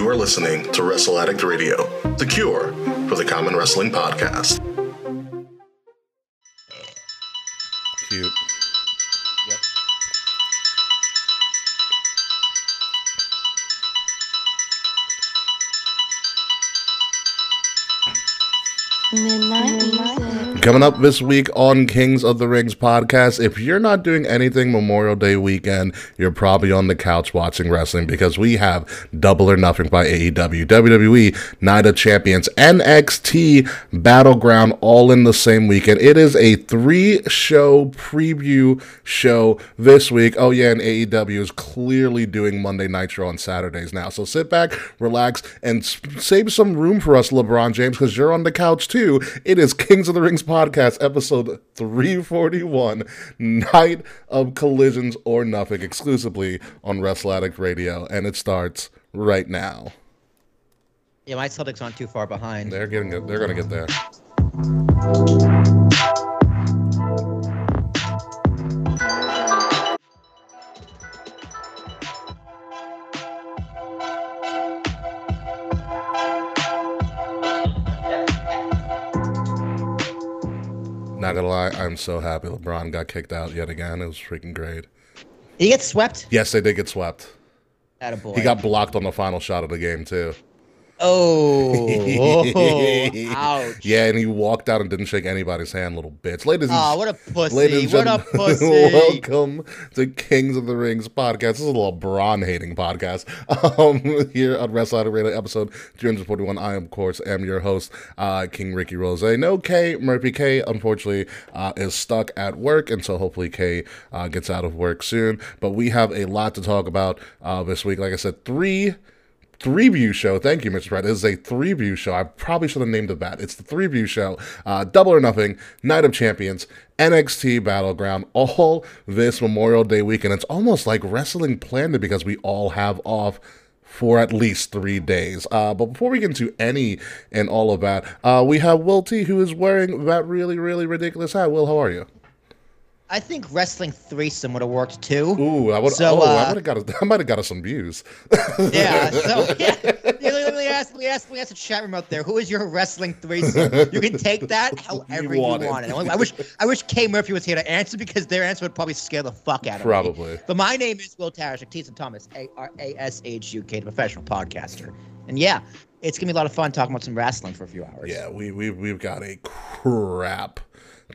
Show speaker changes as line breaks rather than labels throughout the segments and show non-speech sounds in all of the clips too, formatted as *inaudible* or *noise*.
You are listening to Wrestle Addict Radio, the cure for the common wrestling podcast.
Coming up this week on Kings of the Rings podcast, if you're not doing anything Memorial Day weekend, you're probably on the couch watching wrestling because we have Double or Nothing by AEW, WWE, Night of Champions, NXT, Battleground all in the same weekend. It is a three show preview show this week. Oh, yeah, and AEW is clearly doing Monday Nitro on Saturdays now. So sit back, relax, and save some room for us, LeBron James, because you're on the couch too. It is Kings of the Rings podcast, episode 341, Night of Collisions or Nothing, exclusively on Wrestle Addict Radio, and it starts right now.
Yeah, my Celtics aren't too far behind.
They're getting it. They're gonna get there. Not gonna lie, I'm so happy LeBron got kicked out yet again. It was freaking great.
He gets swept.
Yes, they did get swept.
Attaboy.
He got blocked on the final shot of the game too.
Oh, *laughs* ouch.
Yeah, and he walked out and didn't shake anybody's hand, little bitch. Ladies and
Oh, what a pussy.
Ladies
what a *laughs* pussy.
welcome to Kings of the Rings podcast. This is a little Braun hating podcast. *laughs* Um, here on Wrestle Radio, episode 341. I, of course, am your host, uh, King Ricky Rose. No K, Murphy K, unfortunately, uh, is stuck at work, and so hopefully K uh, gets out of work soon. But we have a lot to talk about uh, this week. Like I said, three three view show. Thank you, Mr. Brett. It is a three view show. I probably should have named it that. It's the three view show. Uh, Double or Nothing, Night of Champions, NXT Battleground, all this Memorial Day weekend. It's almost like wrestling planned it because we all have off for at least three days. Uh, but before we get into any and all of that, uh, we have Will T, who is wearing that really, really ridiculous hat. Will, how are you?
I think wrestling threesome would have worked too.
Ooh, I would.
So,
oh, I
uh,
would have got. A, *laughs* I might have got us some views. *laughs*
Yeah. So *laughs* yeah. yeah let, me ask. Let me ask. Let me ask the chat room out there. Who is your wrestling threesome? You can take that however you
want
want,
it.
it. I wish. I wish Kay Murphy was here to answer because their answer would probably scare the fuck out of me.
Probably.
But my name is Will Tarash, T. Thomas, A R A S H U K, the professional podcaster. And yeah, it's gonna be a lot of fun talking about some wrestling for a few hours.
Yeah, we we we've got a crap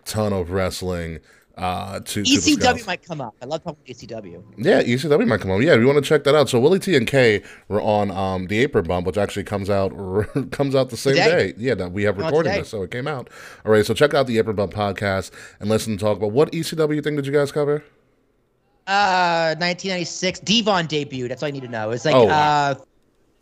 ton of wrestling uh to,
ECW might come up. I love talking about ECW.
Yeah, ECW might come up. Yeah, we want to check that out. So Willie T and K were on um the Apron Bump, which actually comes out *laughs* comes out the same
Today.
day. Yeah, that we have
No,
recording
today.
this, so it came out. All right, so check out the Apron Bump podcast and listen to talk about what ECW thing did you guys cover?
Uh, 1996, Devon debuted. That's all I need to know. It's like
Oh, wow.
uh,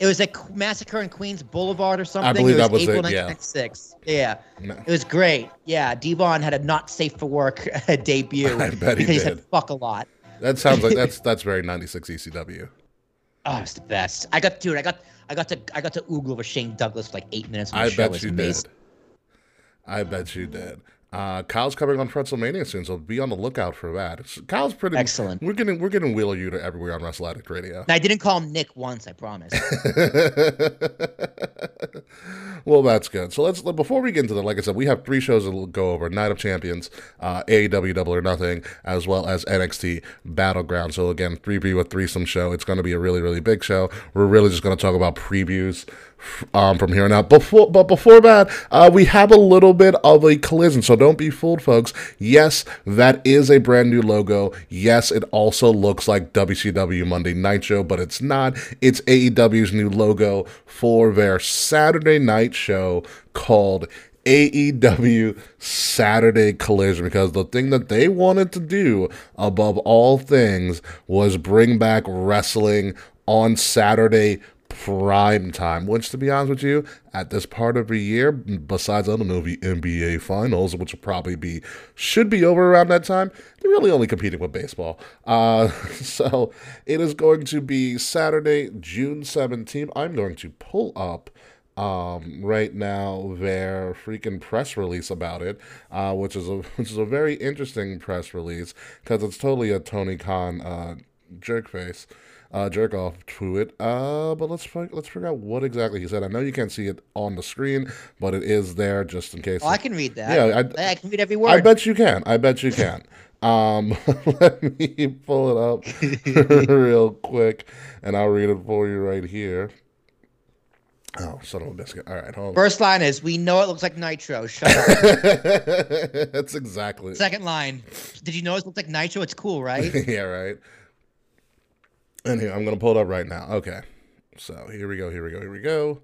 it was a massacre in Queens Boulevard or something.
I believe
it was
that was
April
it, yeah.
1996. Yeah.
No.
it was great. Yeah, Devon had a not safe for work *laughs* uh, debut.
I bet he did.
said fuck a lot.
That sounds like *laughs* that's that's very ninety six ECW.
Oh, it's the best. I got dude. I got I got to I got to oogle over Shane Douglas for like eight minutes.
I bet you
amazing.
did. I bet you did. Uh, Kyle's coming on Pretzelmania soon, so be on the lookout for that. Kyle's pretty
Excellent.
We're getting we're getting Wheeler Yuta everywhere on Wrestle Addict Radio.
I didn't call him Nick once. I promise. *laughs*
well, that's good. So let's before we get into that, like I said, we have three shows to go over: Night of Champions, uh, AEW Double or Nothing, as well as NXT Battleground. So again, three view a threesome show. It's going to be a really really big show. We're really just going to talk about previews. Um, from here on out. Before, but before that, uh, we have a little bit of a collision, so don't be fooled, folks. Yes, that is a brand new logo. Yes, it also looks like WCW Monday Night Show, but it's not. It's AEW's new logo for their Saturday night show called AEW Saturday Collision because the thing that they wanted to do above all things was bring back wrestling on Saturday prime time, which to be honest with you, at this part of the year, besides I don't know the NBA finals, which will probably be should be over around that time, they're really only competing with baseball. Uh, *laughs* so it is going to be Saturday, June 17th. I'm going to pull up um, right now their freaking press release about it, uh, which is a *laughs* which is a very interesting press release because it's totally a Tony Khan uh, jerk face, uh, jerk off to it. Uh, but let's let's figure out what exactly he said. I know you can't see it on the screen, but it is there just in case.
Oh, I can read that.
Yeah,
I, I can read every word.
I bet you can. I bet you can. Um, *laughs* let me pull it up *laughs* real quick, and I'll read it for you right here. Oh, son of a biscuit! All right, hold on.
First line is, "We know it looks like Nitro." Shut up. *laughs*
That's exactly.
Second line, did you know it looks like Nitro? It's cool, right?
yeah, right. Here, I'm going to pull it up right now. Okay. So here we go, here we go, here we go.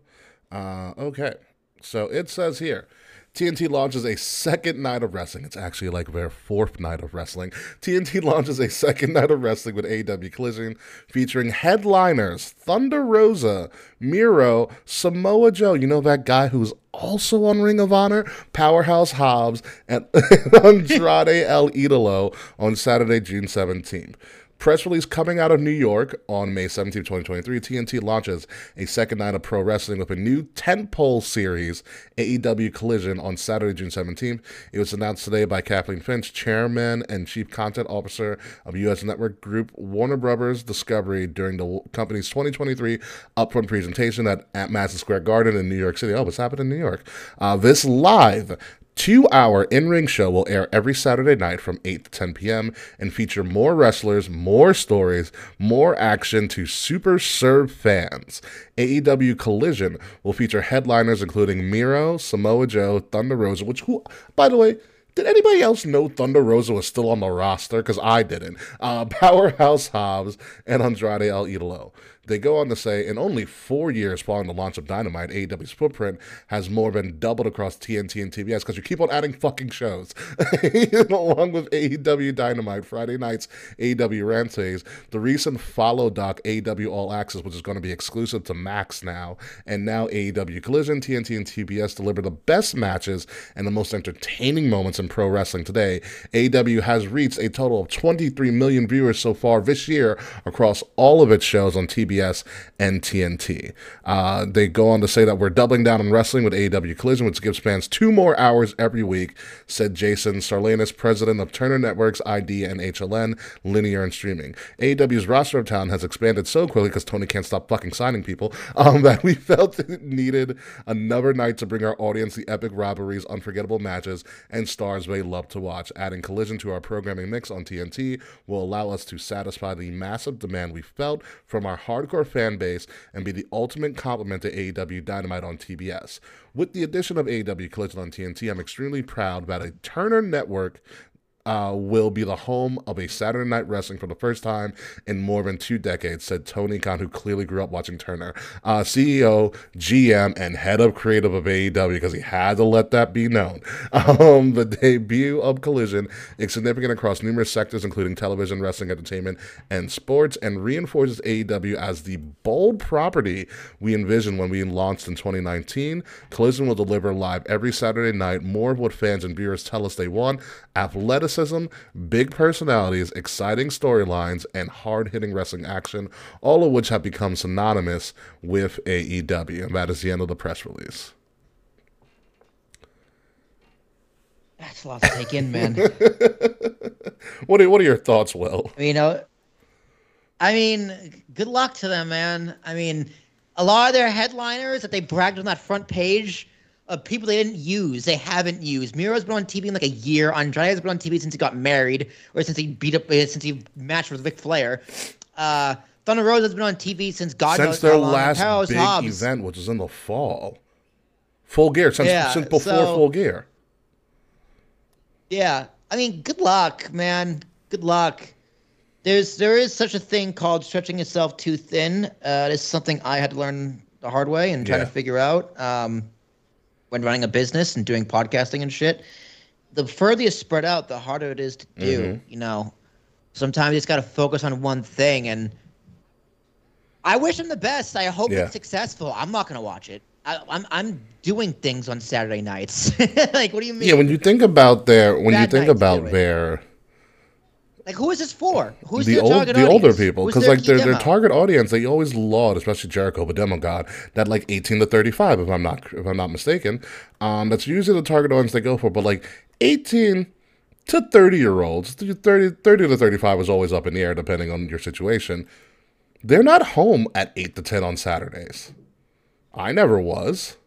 Uh, okay. So it says here TNT launches a second night of wrestling. It's actually like their fourth night of wrestling. TNT *laughs* launches a second night of wrestling with AW Collision featuring headliners Thunder Rosa, Miro, Samoa Joe. You know that guy who's also on Ring of Honor, Powerhouse Hobbs, and *laughs* Andrade El Idolo on Saturday, June 17th. Press release coming out of New York on May 17, 2023. TNT launches a second night of pro wrestling with a new tentpole series, AEW Collision, on Saturday, June 17th. It was announced today by Kathleen Finch, Chairman and Chief Content Officer of U.S. Network Group Warner Brothers Discovery, during the company's 2023 upfront presentation at, at Madison Square Garden in New York City. Oh, what's happened in New York? Uh, this live two hour in ring show will air every Saturday night from 8 to 10 p.m. and feature more wrestlers, more stories, more action to super serve fans. AEW Collision will feature headliners including Miro, Samoa Joe, Thunder Rosa, which, who, by the way, did anybody else know Thunder Rosa was still on the roster? Because I didn't. Uh, *laughs* Powerhouse Hobbs and Andrade El Idolo. They go on to say, in only four years following the launch of Dynamite, AEW's footprint has more than doubled across TNT and TBS because you keep on adding fucking shows. *laughs* Along with AEW Dynamite, Friday nights, AEW Rampage, the recent follow doc, AEW All Access, which is going to be exclusive to Max now, and now AEW Collision, TNT and TBS deliver the best matches and the most entertaining moments in pro wrestling today. AEW has reached a total of 23 million viewers so far this year across all of its shows on TBS and TNT. Uh, they go on to say that we're doubling down on wrestling with AEW Collision, which gives fans two more hours every week, said Jason Sarlanis, president of Turner Networks, ID, and HLN, Linear and Streaming. AEW's roster of talent has expanded so quickly because Tony can't stop fucking signing people *laughs* um, that we felt *laughs* it needed another night to bring our audience the epic robberies, unforgettable matches, and stars they love to watch. Adding Collision to our programming mix on TNT will allow us to satisfy the massive demand we felt from our hardcore fan base and be the ultimate complement to AEW Dynamite on TBS. With the addition of AEW Collision on TNT, I'm extremely proud that a Turner Network uh, will be the home of a Saturday Night Wrestling for the first time in more than two decades, said Tony Khan, who clearly grew up watching Turner. Uh, CEO, GM, and head of creative of AEW, because he had to let that be known. *laughs* Um, the debut of Collision is significant across numerous sectors, including television, wrestling, entertainment, and sports, and reinforces AEW as the bold property we envisioned when we launched in 2019. Collision will deliver live every Saturday night more of what fans and viewers tell us they want athleticism, big personalities, exciting storylines, and hard hitting wrestling action, all of which have become synonymous with AEW. And that is the end of the press release.
That's a lot to take in, man. *laughs*
What are, what are your thoughts, Will?
you uh, know, I mean, good luck to them, man. I mean, a lot of their headliners that they bragged on that front page of people they didn't use, they haven't used. Miro's been on TV in like a year. Andrade's been on TV since he got married, or since he beat up, uh, since he matched with Ric Flair. Uh, Thunder Rosa's been on TV since God
Since
knows
their
how long.
last
Powerhouse
big
Hobbs.
event, which was in the fall. Full gear, since,
Yeah,
since before
so-
full gear.
Yeah, I mean, good luck, man. Good luck. There's there is such a thing called stretching yourself too thin. Uh, is something I had to learn the hard way and trying
Yeah.
to figure out um, when running a business and doing podcasting and shit. The further you spread out, the harder it is to do.
Mm-hmm.
You know, sometimes you just got to focus on one thing. And I wish him the best. I hope
Yeah.
it's successful. I'm not gonna watch it. I, I'm I'm doing things on Saturday nights. *laughs* like, what do you mean?
Yeah, when you think about their, when you think about their,
Like, who is this for? Who's
the old, the older people, because like their their target audience, they always laud, especially Jericho, but demo god, that like eighteen to thirty five, if I'm not if I'm not mistaken, um, that's usually the target audience they go for. But like eighteen to 30 year olds, 30, 30 to 35 was always up in the air depending on your situation. They're not home at 8 to 10 on Saturdays. I never was.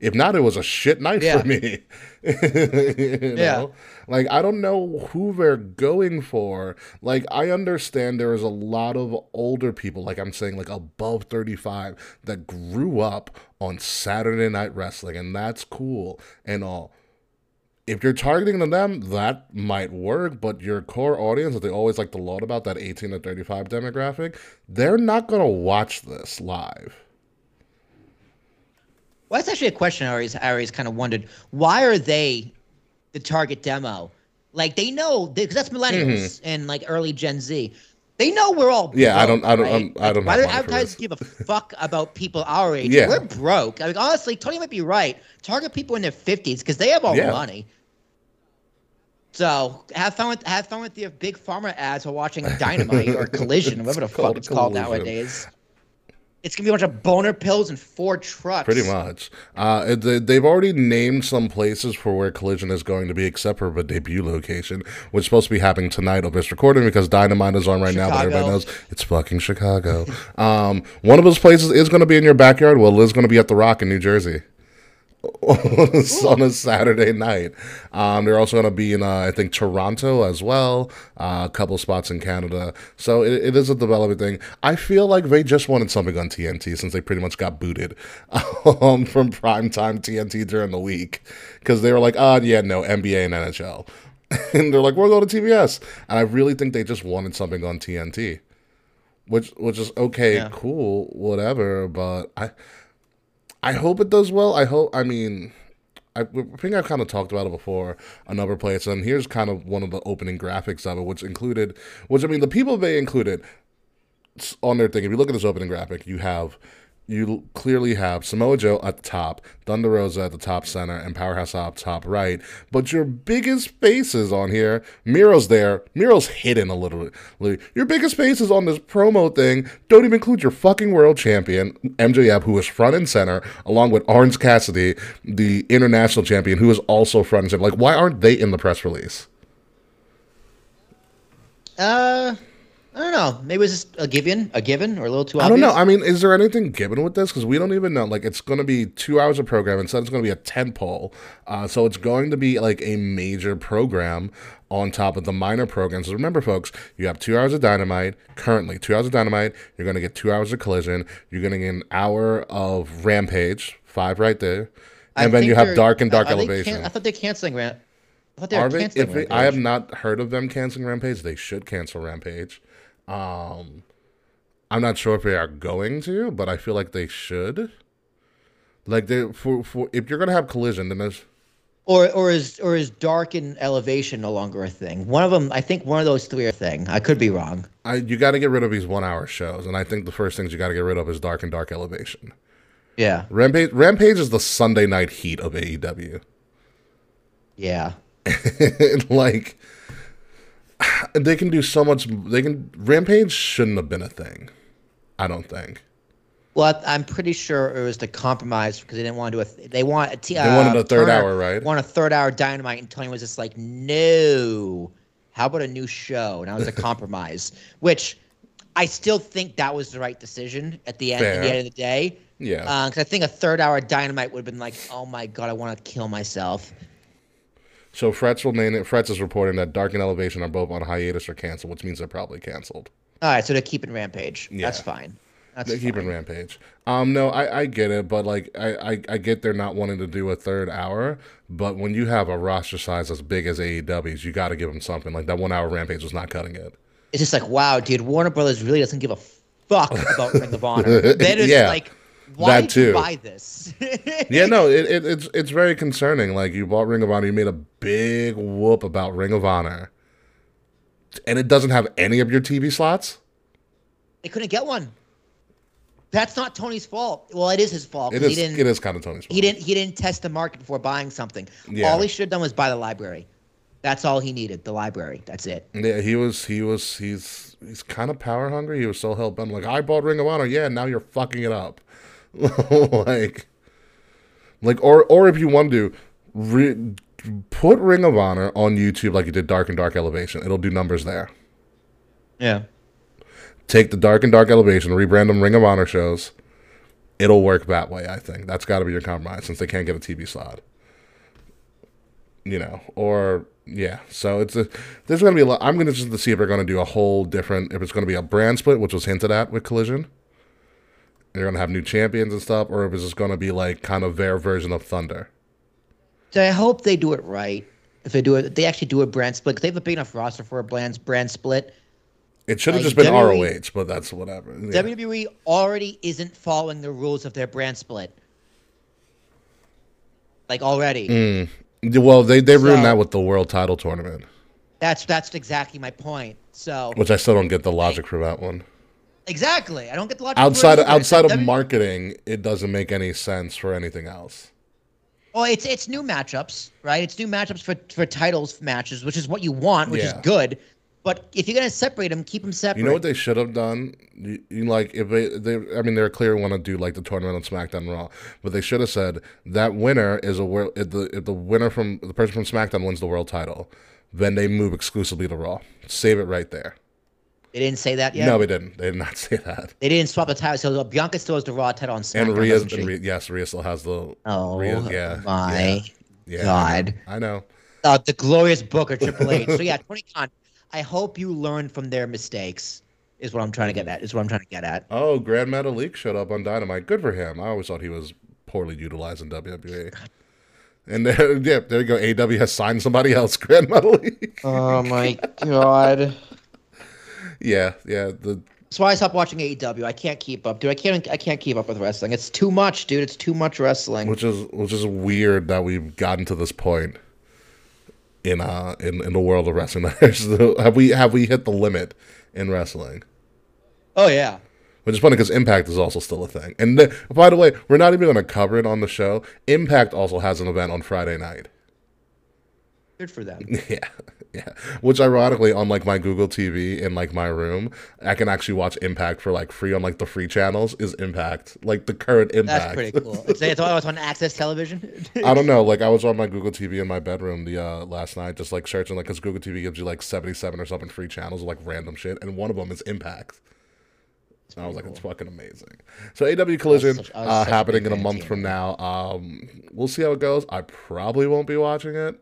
If not, it was a shit night
Yeah.
for me. *laughs* you know? Like, I don't know who they're going for. Like, I understand there is a lot of older people, like I'm saying, like above 35, that grew up on Saturday Night Wrestling, and that's cool and all. If you're targeting them, that might work, but your core audience that they always like to laud about, that 18 to 35 demographic, they're not going to watch this live.
Well, that's actually a question I always, I always kind of wondered. Why are they the target demo? Like they know because that's millennials and like early Gen Z. They know we're all
Mm-hmm. Yeah, I don't- I don't-
right?
I'm- I don't
Why
have
do advertisers give a fuck about people our age?
Yeah.
we're broke. I mean, honestly, Tony might be right. Target people in their fifties because they have all
Yeah.
the money. So have fun with have fun with your big pharma ads while watching *laughs* Dynamite or Collision, whatever the fuck it's called
Collision.
nowadays. It's gonna be a bunch of boner pills and four trucks.
Pretty much. Uh, they, they've already named some places for where Collision is going to be, except for the debut location, which is supposed to be happening tonight of this recording because Dynamite is on right now, but everybody knows it's fucking Chicago. *laughs* um, one of those places is going to be in your backyard. Well, Liz is going to be at the Rock in New Jersey. *laughs* on a- Saturday night. Um, they're also going to be in, uh, I think, Toronto as well, uh, a couple spots in Canada. So it, it is a development thing. I feel like they just wanted something on TNT since they pretty much got booted *laughs* um, from primetime TNT during the week because they were like, oh, yeah, no, NBA and NHL. *laughs* and they're like, we're going to TBS. And I really think they just wanted something on TNT. Which, which is okay,
Yeah.
cool, whatever. But I, I hope it does well. I hope. I mean, I, I think I've kind of talked about it before another place, and here's kind of one of the opening graphics of it, which included, which I mean, the people they included on their thing. If you look at this opening graphic, you have. You clearly have Samoa Joe at the top, Thunder Rosa at the top center, and Powerhouse up top right. But your biggest faces on here, Miro's there. Miro's hidden a little bit. Your biggest faces on this promo thing don't even include your fucking world champion, MJF, who is front and center, along with Orange Cassidy, the international champion, who is also front and center. Like, why aren't they in the press release?
Uh, I don't know. Maybe it was just a given, a given, or a little too Obvious?
I don't know. I mean, is there anything given with this? Because we don't even know. Like, it's going to be two hours of program. Instead, it's going to be a tentpole. Uh, so it's going to be like a major program on top of the minor programs. So remember, folks, you have two hours of dynamite. Currently, two hours of dynamite. You're going to get two hours of collision. You're going to get an hour of rampage, five right there.
I
And then you have dark and dark
are they can-
elevation.
I thought they're canceling Ramp. I thought they
they?
canceling
If they,
Rampage.
I have not heard of them canceling Rampage. They should cancel Rampage. Um, I'm not sure if they are going to, but I feel like they should. Like they for for if you're gonna have collision, then there's
Or or is or is dark and elevation no longer a thing? One of them, I think, one of those three are a thing. I could be wrong.
I you got to get rid of these one hour shows, and I think the first things you got to get rid of is dark and dark elevation.
Yeah,
Rampage Rampage is the Sunday night heat of AEW.
yeah. *laughs*
like *sighs* they can do so much. They can Rampage shouldn't have been a thing. I don't think.
Well, I'm pretty sure it was the compromise because they didn't want to do a. They want a. T-
They wanted
uh,
a third
Turner
hour, right?
Want a third hour dynamite, and Tony was just like, "No, how about a new show?" And that was a *laughs* compromise, which I still think that was the right decision at the end. At the end of the day,
Yeah.
because I think a third hour dynamite would have been like, "Oh my god, I want to kill myself."
So Frets will name it. Frets is reporting that Dark and Elevation are both on hiatus or canceled, which means they're probably canceled.
All right, so they're keeping Rampage. That's fine. That's
They're keeping. Rampage. Um, no, I, I get it, but like I, I, I get they're not wanting to do a third hour, but when you have a roster size as big as AEW's, you got to give them something. Like that one hour Rampage was not cutting it.
It's just like, wow, dude, Warner Brothers really doesn't give a fuck about Ring of *laughs* Honor. They're just
Yeah,
like, why
that
did you
too.
buy this? *laughs*
Yeah, no, it, it, it's it's very concerning. Like you bought Ring of Honor, you made a big whoop about Ring of Honor, and it doesn't have any of your TV slots.
they couldn't get one. That's not Tony's fault. Well, it is his fault.
It is
He didn't.
it is kind of Tony's fault.
He didn't. He didn't test the market before buying something.
Yeah.
All he should have done was buy the library. That's all he needed. The library. That's it.
Yeah, he was he was he's he's kind of power hungry. He was so hell bent like I bought Ring of Honor. Yeah, now you're fucking it up. *laughs* like like or or if you want to re- put Ring of Honor on YouTube like you did Dark and Dark Elevation. It'll do numbers there.
Yeah.
Take the Dark and Dark Elevation, rebrand them Ring of Honor shows. It'll work that way, I think. That's got to be your compromise since they can't get a TV slot. You know, or yeah. So it's a there's going to be a lot. I'm going to just see if they're going to do a whole different. If it's going to be a brand split, which was hinted at with Collision. They're going to have new champions and stuff, or if it's just going to be like kind of their version of Thunder.
So I hope they do it right. If they do it, they actually do a brand split. Cause they have a big enough roster for a brand brand split.
It should have
Like,
just been
WWE
ROH, but that's whatever. Yeah.
WWE already isn't following the rules of their brand split. Like already. Mm.
Well, they they ruined
So-
that with the world title tournament,
That's that's exactly my point. So
which I still don't get the logic for that one.
Exactly, I don't get the logic.
Outside of, outside of
W-
marketing, it doesn't make any sense for anything else.
Well, it's it's new matchups, right? It's new matchups for for titles matches, which is what you want, which
Yeah.
is good. But if you're gonna separate them, keep them separate.
You know what they should have done? You, you like if they, they I mean they're clear want to do like the tournament on SmackDown Raw, but they should have said that winner is a world if the if the winner from the person from SmackDown wins the world title, then they move exclusively to Raw. Save it right there.
They didn't say that yet.
No, they didn't. They did not *laughs* say that.
they didn't swap the title. So Bianca still has the Raw title on SmackDown.
And Rhea, and Rhea, yes, Rhea still has the.
Oh
Rhea, yeah,
my
yeah,
God.
I know.
uh, the glorious book of Triple H. so *laughs* yeah, Tony Khan. I hope you learn from their mistakes. Is what I'm trying to get at. Is what I'm trying to get at.
Oh, Grand Metalik showed up on Dynamite. Good for him. I always thought he was poorly utilized in WWE. And there, *laughs* yeah, there you go. AW has signed somebody else, Grand Metalik.
Oh my God.
Yeah, yeah. The
That's why I stopped watching AEW. I can't keep up, dude. I can't. I can't keep up with wrestling. It's too much, dude. It's too much wrestling.
which is which is weird that we've gotten to this point in uh in, in the world of wrestling. *laughs* Have we have we hit the limit in wrestling?
Oh yeah.
Which is funny because Impact is also still a thing. And the, by the way, we're not even going to cover it on the show. Impact also has an event on Friday night.
Good for them. *laughs*
Yeah, yeah. *laughs* Which ironically, on like my Google TV in like my room, I can actually watch Impact for like free on like the free channels. Is Impact like the current Impact?
That's pretty cool. *laughs* It's, it's, it's on Access Television. *laughs*
I don't know. Like I was on my Google TV in my bedroom the uh, last night, just like searching, like because Google TV gives you like seventy seven or something free channels, of like random shit, and one of them is Impact. And I was like, it's fucking amazing. So AW Collision
such-
uh,
such a
happening in a month
too.
from now. Um, we'll see how it goes. I probably won't be watching it.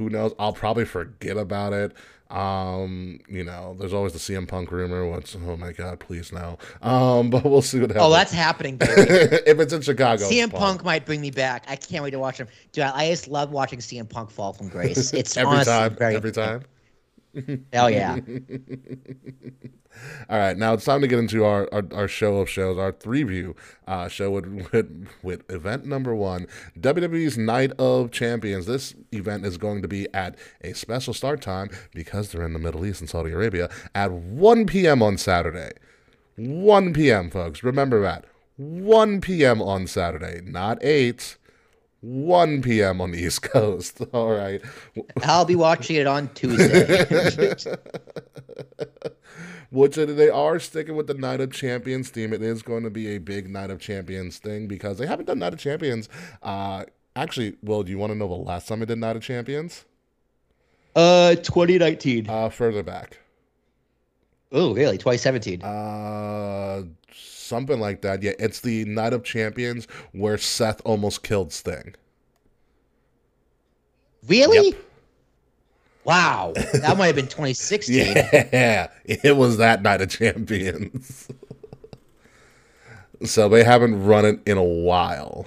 Who knows? I'll probably forget about it. Um, you know, there's always the CM Punk rumor. What's oh my god, please no. Um, *laughs* but we'll see what happens.
oh, that's happening, *laughs*
if it's in Chicago.
CM
fine.
Punk might bring me back. I can't wait to watch him. Dude, I just love watching CM Punk fall from grace. *laughs* It's
every
honestly
time.
very
Every time.
Hell yeah. *laughs*
All right, now it's time to get into our, our, our show of shows, our three view uh, show with, with with event number one, WWE's Night of Champions. This event is going to be at a special start time because they're in the Middle East and Saudi Arabia at 1 p.m. on Saturday. 1 p.m., folks. Remember that. 1 p.m. on Saturday, not 8. 1 p.m. on the East *laughs* Coast. All right.
I'll be watching it on Tuesday. *laughs*
Which uh, they are sticking with the Night of Champions theme. It is going to be a big Night of Champions thing because they haven't done Night of Champions. Uh, actually, Will, do you want to know the last time they did Night of Champions?
uh, 2019.
Uh, further back.
oh, really? 2017.
Uh, something like that. Yeah, it's the Night of Champions where Seth almost killed Sting.
really?
yep.
Wow. That might have been *laughs* 2016.
Yeah, it was that Night of Champions. *laughs* so they haven't run it in a while.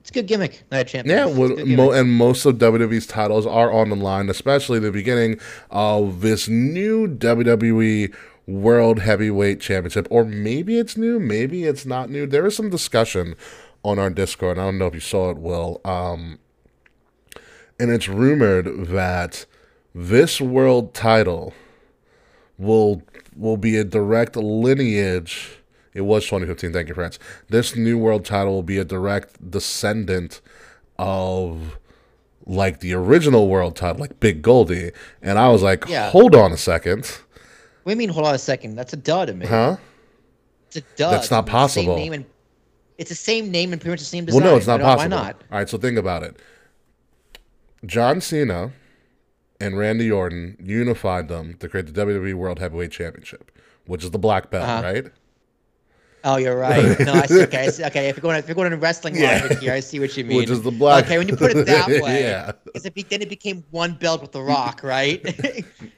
It's a good gimmick. Night of Champions.
Yeah, well, mo- and most of WWE's titles are on the line, especially the beginning of this new WWE World Heavyweight Championship. Or maybe it's new, maybe it's not new. There is some discussion on our Discord. I don't know if you saw it, Will. Um, and it's rumored that this world title will will be a direct lineage. It was 2015. Thank you, France. This new world title will be a direct descendant of like the original world title, like Big Goldie. And I was like,
Yeah.
hold on a second,
What do you mean? Hold on a second. That's a duh to me.
huh?
It's a duh.
That's
It's
not
the
possible.
Same name and It's the same name and pretty much the same design.
Well, no, it's not
Why
possible.
not?
All right, so think about it. John Cena and Randy Orton unified them to create the WWE World Heavyweight Championship, which is the black belt,
Uh-huh.
right?
Oh, you're *laughs* right. No, I see. Okay, I see, okay. If you're going, if you're going to wrestling
Yeah.
logic here, I see what you *laughs* mean.
Which is the black-
Okay, when you put it *laughs* that way,
Yeah.
because it be, then it became one belt with the Rock, right?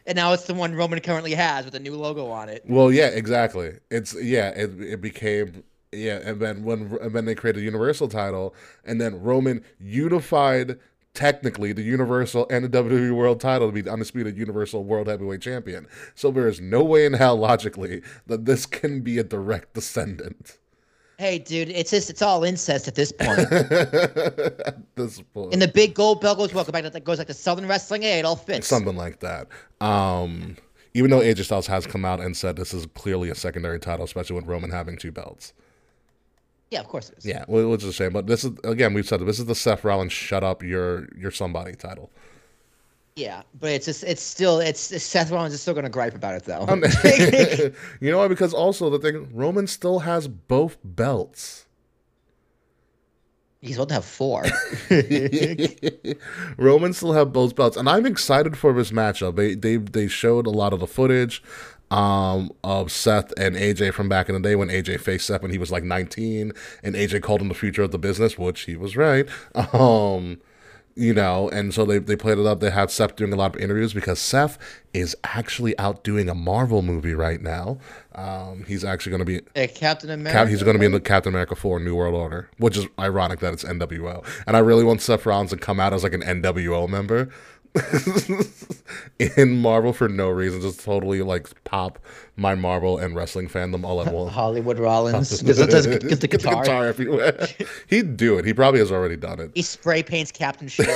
and now it's the one Roman currently has with a new logo on it.
Well, yeah, exactly. It's yeah, it it became yeah, and then when and then they created a Universal title, and then Roman unified technically the Universal and the WWE World title to be the undisputed Universal World Heavyweight Champion. So there is no way in hell logically that this can be a direct descendant.
Hey, dude, it's just it's all incest at this point. *laughs*
At this point.
and the big gold belt goes welcome back. That goes like the Southern Wrestling. Hey, it all fits.
something like that. Um, even though AJ Styles has come out and said this is clearly a secondary title, especially with Roman having two belts.
Yeah, of course it is.
Yeah, wh- which is a shame. But this is again, we've said it, this is the Seth Rollins "shut up, you're you're somebody" title.
Yeah, but it's just it's still it's Seth Rollins is still gonna gripe about it though.
Um, *laughs* you know why? Because also the thing, Roman still has both belts.
He's about to have four. *laughs*
Roman still have both belts, and I'm excited for this matchup. They they they showed a lot of the footage um, of Seth and AJ from back in the day when AJ faced Seth when he was like 19, and AJ called him the future of the business, which he was right. *laughs* Um, you know, and so they they played it up. They had Seth doing a lot of interviews because Seth is actually out doing a Marvel movie right now. Um, he's actually going to be
Hey, Captain America.
Cap, he's going to be in the Captain America 4 New World Order, which is ironic that it's NWO. And I really want Seth Rollins to come out as like an NWO member *laughs* in Marvel for no reason, just totally like pop my Marvel and wrestling fandom all at *laughs* once.
Hollywood Rollins because it does get the
Get
guitar.
everywhere. *laughs* He'd do it. He probably has already done it
He spray paints Captain Shield.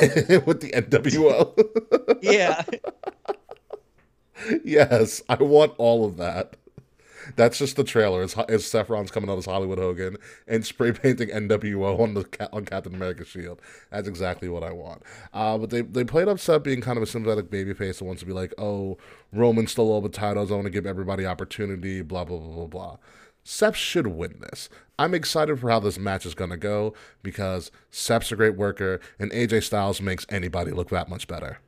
with the NWO.
yeah.
yes, I want all of that. That's just the trailer. Is is Seth Rollins coming out as Hollywood Hogan and spray painting NWO on the on Captain America's shield? That's exactly what I want. Uh, but they they played up Seth being kind of a sympathetic babyface that wants to be like, oh, Roman stole all the titles. I want to give everybody opportunity. Blah blah blah blah blah. Seth should win this. I'm excited for how this match is going to go because Seth's a great worker and AJ Styles makes anybody look that much better.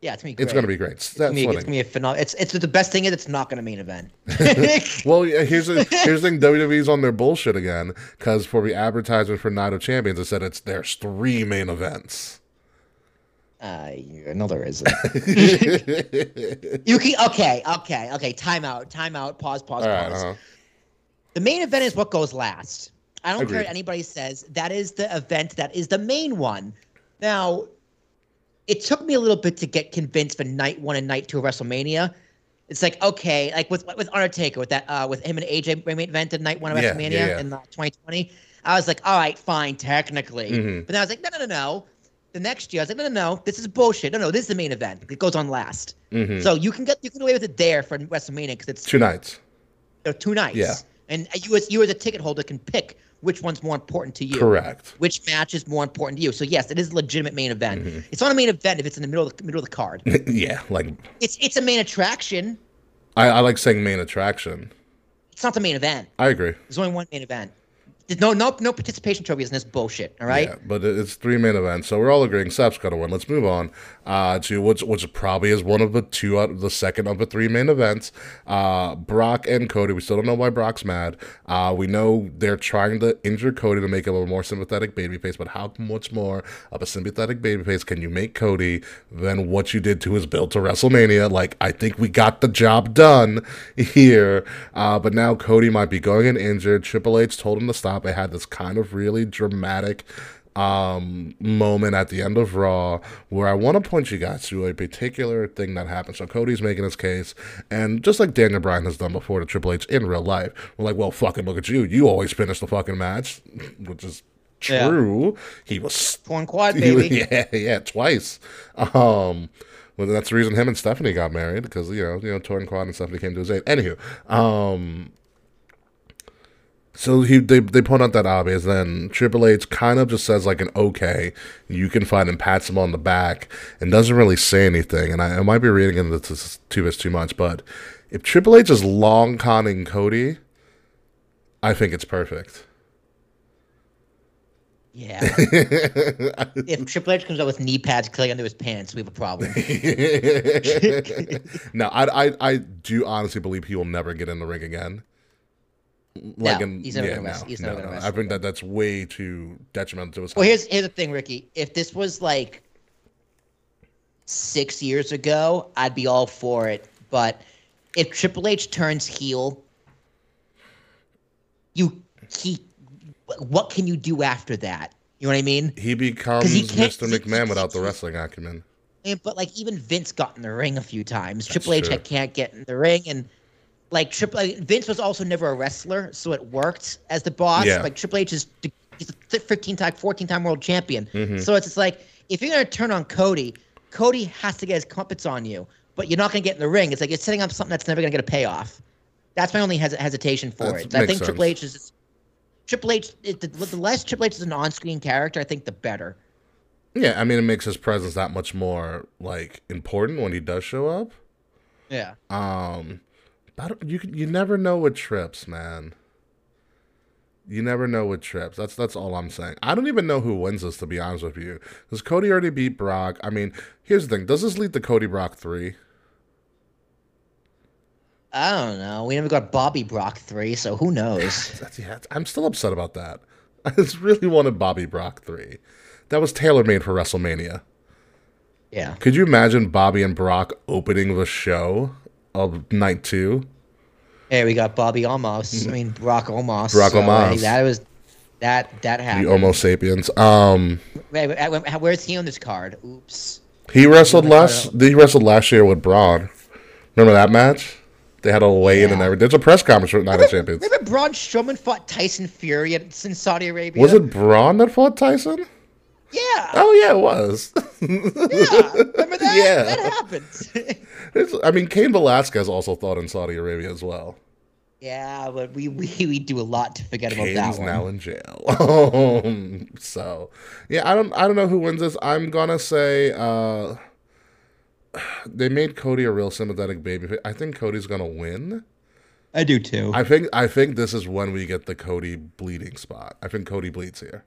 Yeah, it's gonna be great.
It's going to be great.
It's
Seth's
gonna be, it's gonna be a phenomenal. It's it's the best thing is it's not gonna main event. *laughs*
Well, yeah, here's the *laughs* here's the thing. WWE's on their bullshit again because for the advertisement for Night of Champions, it said it's there's three main events.
uh, no, there isn't. *laughs* you can okay, okay, okay. Time out, time out. Pause, pause,
All right,
pause.
uh-huh.
The main event is what goes last. I don't care
Agreed.
what anybody says. That is the event that is the main one. Now, it took me a little bit to get convinced for night one and night two of WrestleMania. It's like okay, like with with Undertaker, with that uh, with him and AJ main event at night one of
Yeah,
WrestleMania
yeah, yeah.
in uh, 2020. I was like, all right, fine, technically.
Mhm.
But then I was like, no, no, no, no. The next year, I was like, no, no, no, this is bullshit. No, no, this is the main event. It goes on last.
Mhm.
So you can get you can get away with it there for WrestleMania because it's
Two nights.
there are two nights.
Yeah.
And you as you as a ticket holder can pick which one's more important to you.
Correct.
Which match is more important to you. So yes, it is a legitimate main event.
Mm-hmm.
It's not a main event if it's in the middle of the middle of the card. *laughs*
yeah, like
it's it's a main attraction.
I, I like saying main attraction.
It's not the main event.
I agree.
There's only one main event. No no no participation trophies in this bullshit. All right.
Yeah, but it's three main events, so we're all agreeing Seth's gonna win. Let's move on uh, to which which probably is one of the two out of the second of the three main events. Uh, Brock and Cody. We still don't know why Brock's mad. Uh, we know they're trying to injure Cody to make him a more sympathetic babyface, but how much more of a sympathetic babyface can you make Cody than what you did to his build to WrestleMania? Like I think we got the job done *laughs* here, uh, but now Cody might be going in injured. Triple H told him to stop. They had this kind of really dramatic um moment at the end of Raw where I want to point you guys to a particular thing that happened. So Cody's making his case, and just like Daniel Bryan has done before to Triple H in real life, we're like, well, fucking look at you. You always finish the fucking match, *laughs* which is
Yeah.
true. He was
Torn quad, *laughs*
he
baby.
yeah, yeah, twice. Um, well, that's the reason him and Stephanie got married because you know, you know, Torn Quad and Stephanie came to his aid. Anywho, um, so he they they point out that obvious. Then Triple H kind of just says like an okay, you can find him, pats him on the back, and doesn't really say anything. And I, I might be reading into this too this too much, but if Triple H is long conning Cody, I think it's perfect.
Yeah. *laughs* if Triple H comes out with knee pads clearly under his pants, we have a problem. *laughs*
no, I, I I do honestly believe he will never get in the ring again.
Like no, in, he's never yeah, gonna no, He's never no, gonna
I think that that's way too detrimental to his.
Well, here's here's the thing, Ricky. If this was like six years ago, I'd be all for it. But if Triple H turns heel, you he what can you do after that? You know what I mean?
He becomes he Mr. McMahon he, without the wrestling acumen.
But like even Vince got in the ring a few times. That's Triple H can't get in the ring, and like Triple like, Vince was also never a wrestler, so it worked as the boss. Yeah. Like Triple H is he's a 15 time, 14 time world champion. Mm-hmm. So it's just like if you're gonna turn on Cody, Cody has to get his compass on you, but you're not gonna get in the ring. It's like you're setting up something that's never gonna get a payoff. That's my only hes- hesitation for that's, it. I think sense. Triple H is just, Triple H. It, the, the less Triple H is an on-screen character, I think the better.
Yeah, I mean, it makes his presence that much more like important when he does show up.
Yeah.
Um, you you never know with trips, man. You never know with trips. That's that's all I'm saying. I don't even know who wins this, to be honest with you. Does Cody already beat Brock? I mean, here's the thing. Does this lead to Cody Brock three?
I don't know. We never got Bobby Brock three, so who knows? *laughs*
yeah, I'm still upset about that. *laughs* I just really wanted Bobby Brock three. That was tailor made for WrestleMania.
Yeah.
Could you imagine Bobby and Brock opening the show of night two?
Hey, we got Bobby Omos. I mean Brock Omos.
Brock so,
that was that that happened.
The Homo sapiens. Um.
Wait, where's he on this card? Oops.
He wrestled last. He wrestled last year with Braun. Remember that match? They had a weigh in yeah. and everything. There's a press conference for Night remember, of Champions.
Remember Braun Strowman fought Tyson Fury in Saudi Arabia?
Was it Braun that fought Tyson?
Yeah.
Oh yeah, it was.
yeah. Remember that? *laughs* Yeah. That happened. *laughs*
I mean, Cain Velasquez also fought in Saudi Arabia as well.
Yeah, but we we, we do a lot to forget Cain's about that one.
now in jail. *laughs* um, so yeah, I don't I don't know who wins this. I'm gonna say uh *sighs* they made Cody a real sympathetic baby. I think Cody's gonna win.
I do too.
I think I think this is when we get the Cody bleeding spot. I think Cody bleeds here.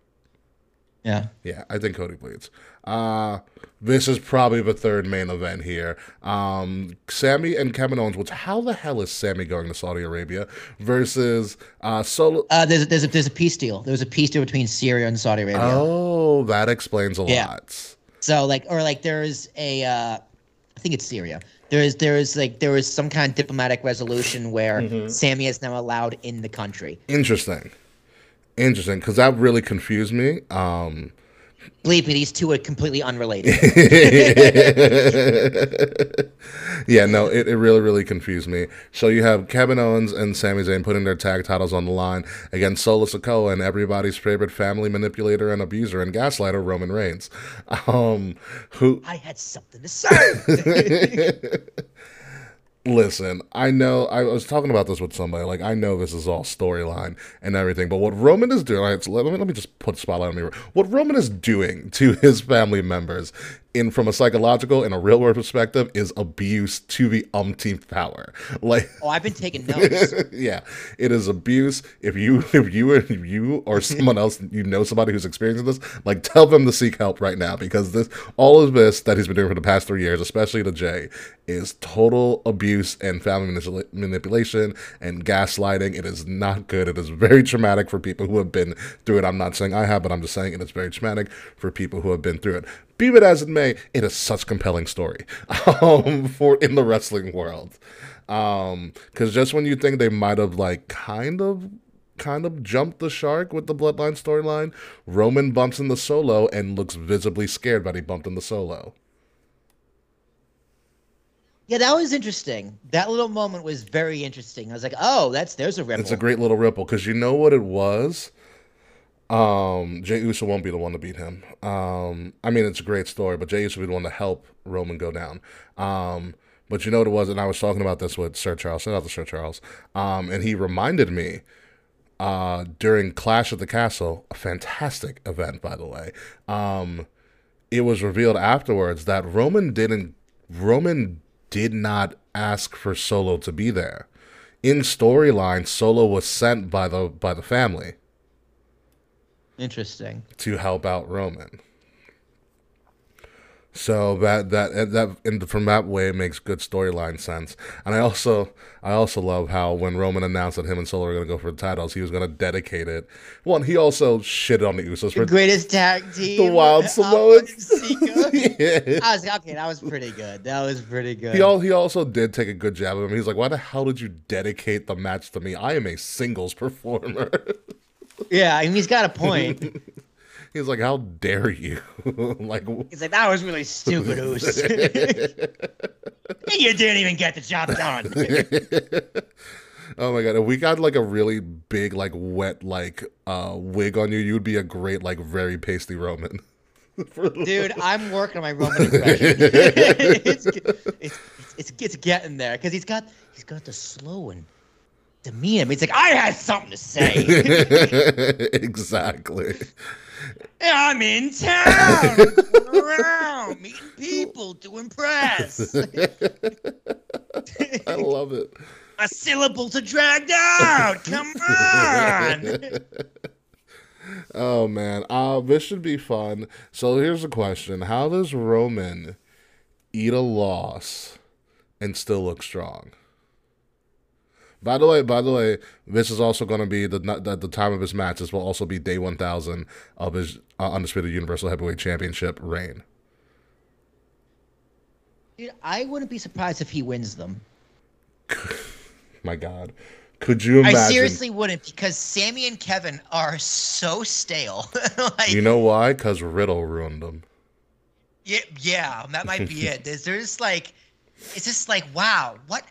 Yeah.
Yeah, I think Cody bleeds. Uh this is probably the third main event here. Um Sami and Kevin Owens, which how the hell is Sami going to Saudi Arabia versus uh Solo
uh there's a, there's a there's a peace deal. There's a peace deal between Syria and Saudi Arabia.
Oh, that explains a yeah. lot.
So like or like there's a uh I think it's Syria. There is there is like there is some kind of diplomatic resolution where mm-hmm. Sami is now allowed in the country.
Interesting, interesting, because that really confused me. Um,
Believe me, these two are completely unrelated. *laughs*
yeah, no, it, it really, really confused me. So you have Kevin Owens and Sami Zayn putting their tag titles on the line against Solo Sikoa and everybody's favorite family manipulator and abuser and gaslighter, Roman Reigns. Um, who
I had something to say. *laughs* *laughs*
Listen, I know I was talking about this with somebody. Like, I know this is all storyline and everything, but what Roman is doing, let me, let me just put spotlight on me. What Roman is doing to his family members in from a psychological and a real world perspective is abuse to the umpteenth power. *laughs* Like
Oh, I've been taking notes. *laughs*
yeah. It is abuse. If you *laughs* if you if you or someone else you know somebody who's experiencing this, like tell them to seek help right now because this all of this that he's been doing for the past three years, especially to Jey, is total abuse and family manipulation and gaslighting. It is not good. It is very traumatic for people who have been through it. I'm not saying I have, but I'm just saying it is very traumatic for people who have been through it. Be it as it may, it is such compelling story *laughs* um, for in the wrestling world. Because um, just when you think they might have like kind of kind of jumped the shark with the bloodline storyline, Roman bumps in the solo and looks visibly scared that he bumped in the solo.
Yeah, that was interesting. That little moment was very interesting. I was like, "Oh, that's there's a ripple."
It's a great little ripple because you know what it was. Um, Jey Uso won't be the one to beat him. Um, I mean, it's a great story, but Jey Uso be the one to help Roman go down. Um, but you know what it was, and I was talking about this with Sir Charles, shout out to Sir Charles, um, and he reminded me uh, during Clash at the Castle, a fantastic event, by the way. Um, it was revealed afterwards that Roman didn't, Roman did not ask for Solo to be there. In storyline, Solo was sent by the by the family.
Interesting.
to help out Roman. So that that that and from that way it makes good storyline sense. And I also I also love how when Roman announced that him and Solo were going to go for the titles, he was going to dedicate it. One, he also shitted on the Usos
The
for
greatest tag team.
the Wild Samoans. Yeah. *laughs*
I was okay. That was pretty good. That was pretty good.
He, al- he also did take a good jab at him. He's like, "Why the hell did you dedicate the match to me? I am a singles performer." *laughs*
yeah, I mean, he's got a point. *laughs*
He's like, "How dare you?" *laughs* like,
He's like, that was really stupid, Oos. *laughs* you didn't even get the job done.
oh my god, if we got like a really big, like wet, like uh wig on you, you'd be a great, like very pasty Roman.
Dude, I'm working on my Roman impression. it's, it's, it's, it's getting there because he's got he's got the slow and demeanor. He's like, I had something to say. *laughs*
exactly.
I'm in town, around *laughs* meeting people to impress.
I love it.
A syllable to drag out. Come on. *laughs*
Oh man, uh, this should be fun. So here's the question: How does Roman eat a loss and still look strong? By the way, by the way, this is also going to be the the, the time of his match. This will also be day one thousand of his uh, undisputed Universal Heavyweight Championship reign.
Dude, I wouldn't be surprised if he wins them. *laughs*
My God, could you imagine?
I seriously wouldn't because Sami and Kevin are so stale. *laughs* like,
You know why? Because Riddle ruined them.
yeah, yeah, that might be *laughs* it. There's, there's like, it's just like, wow, what,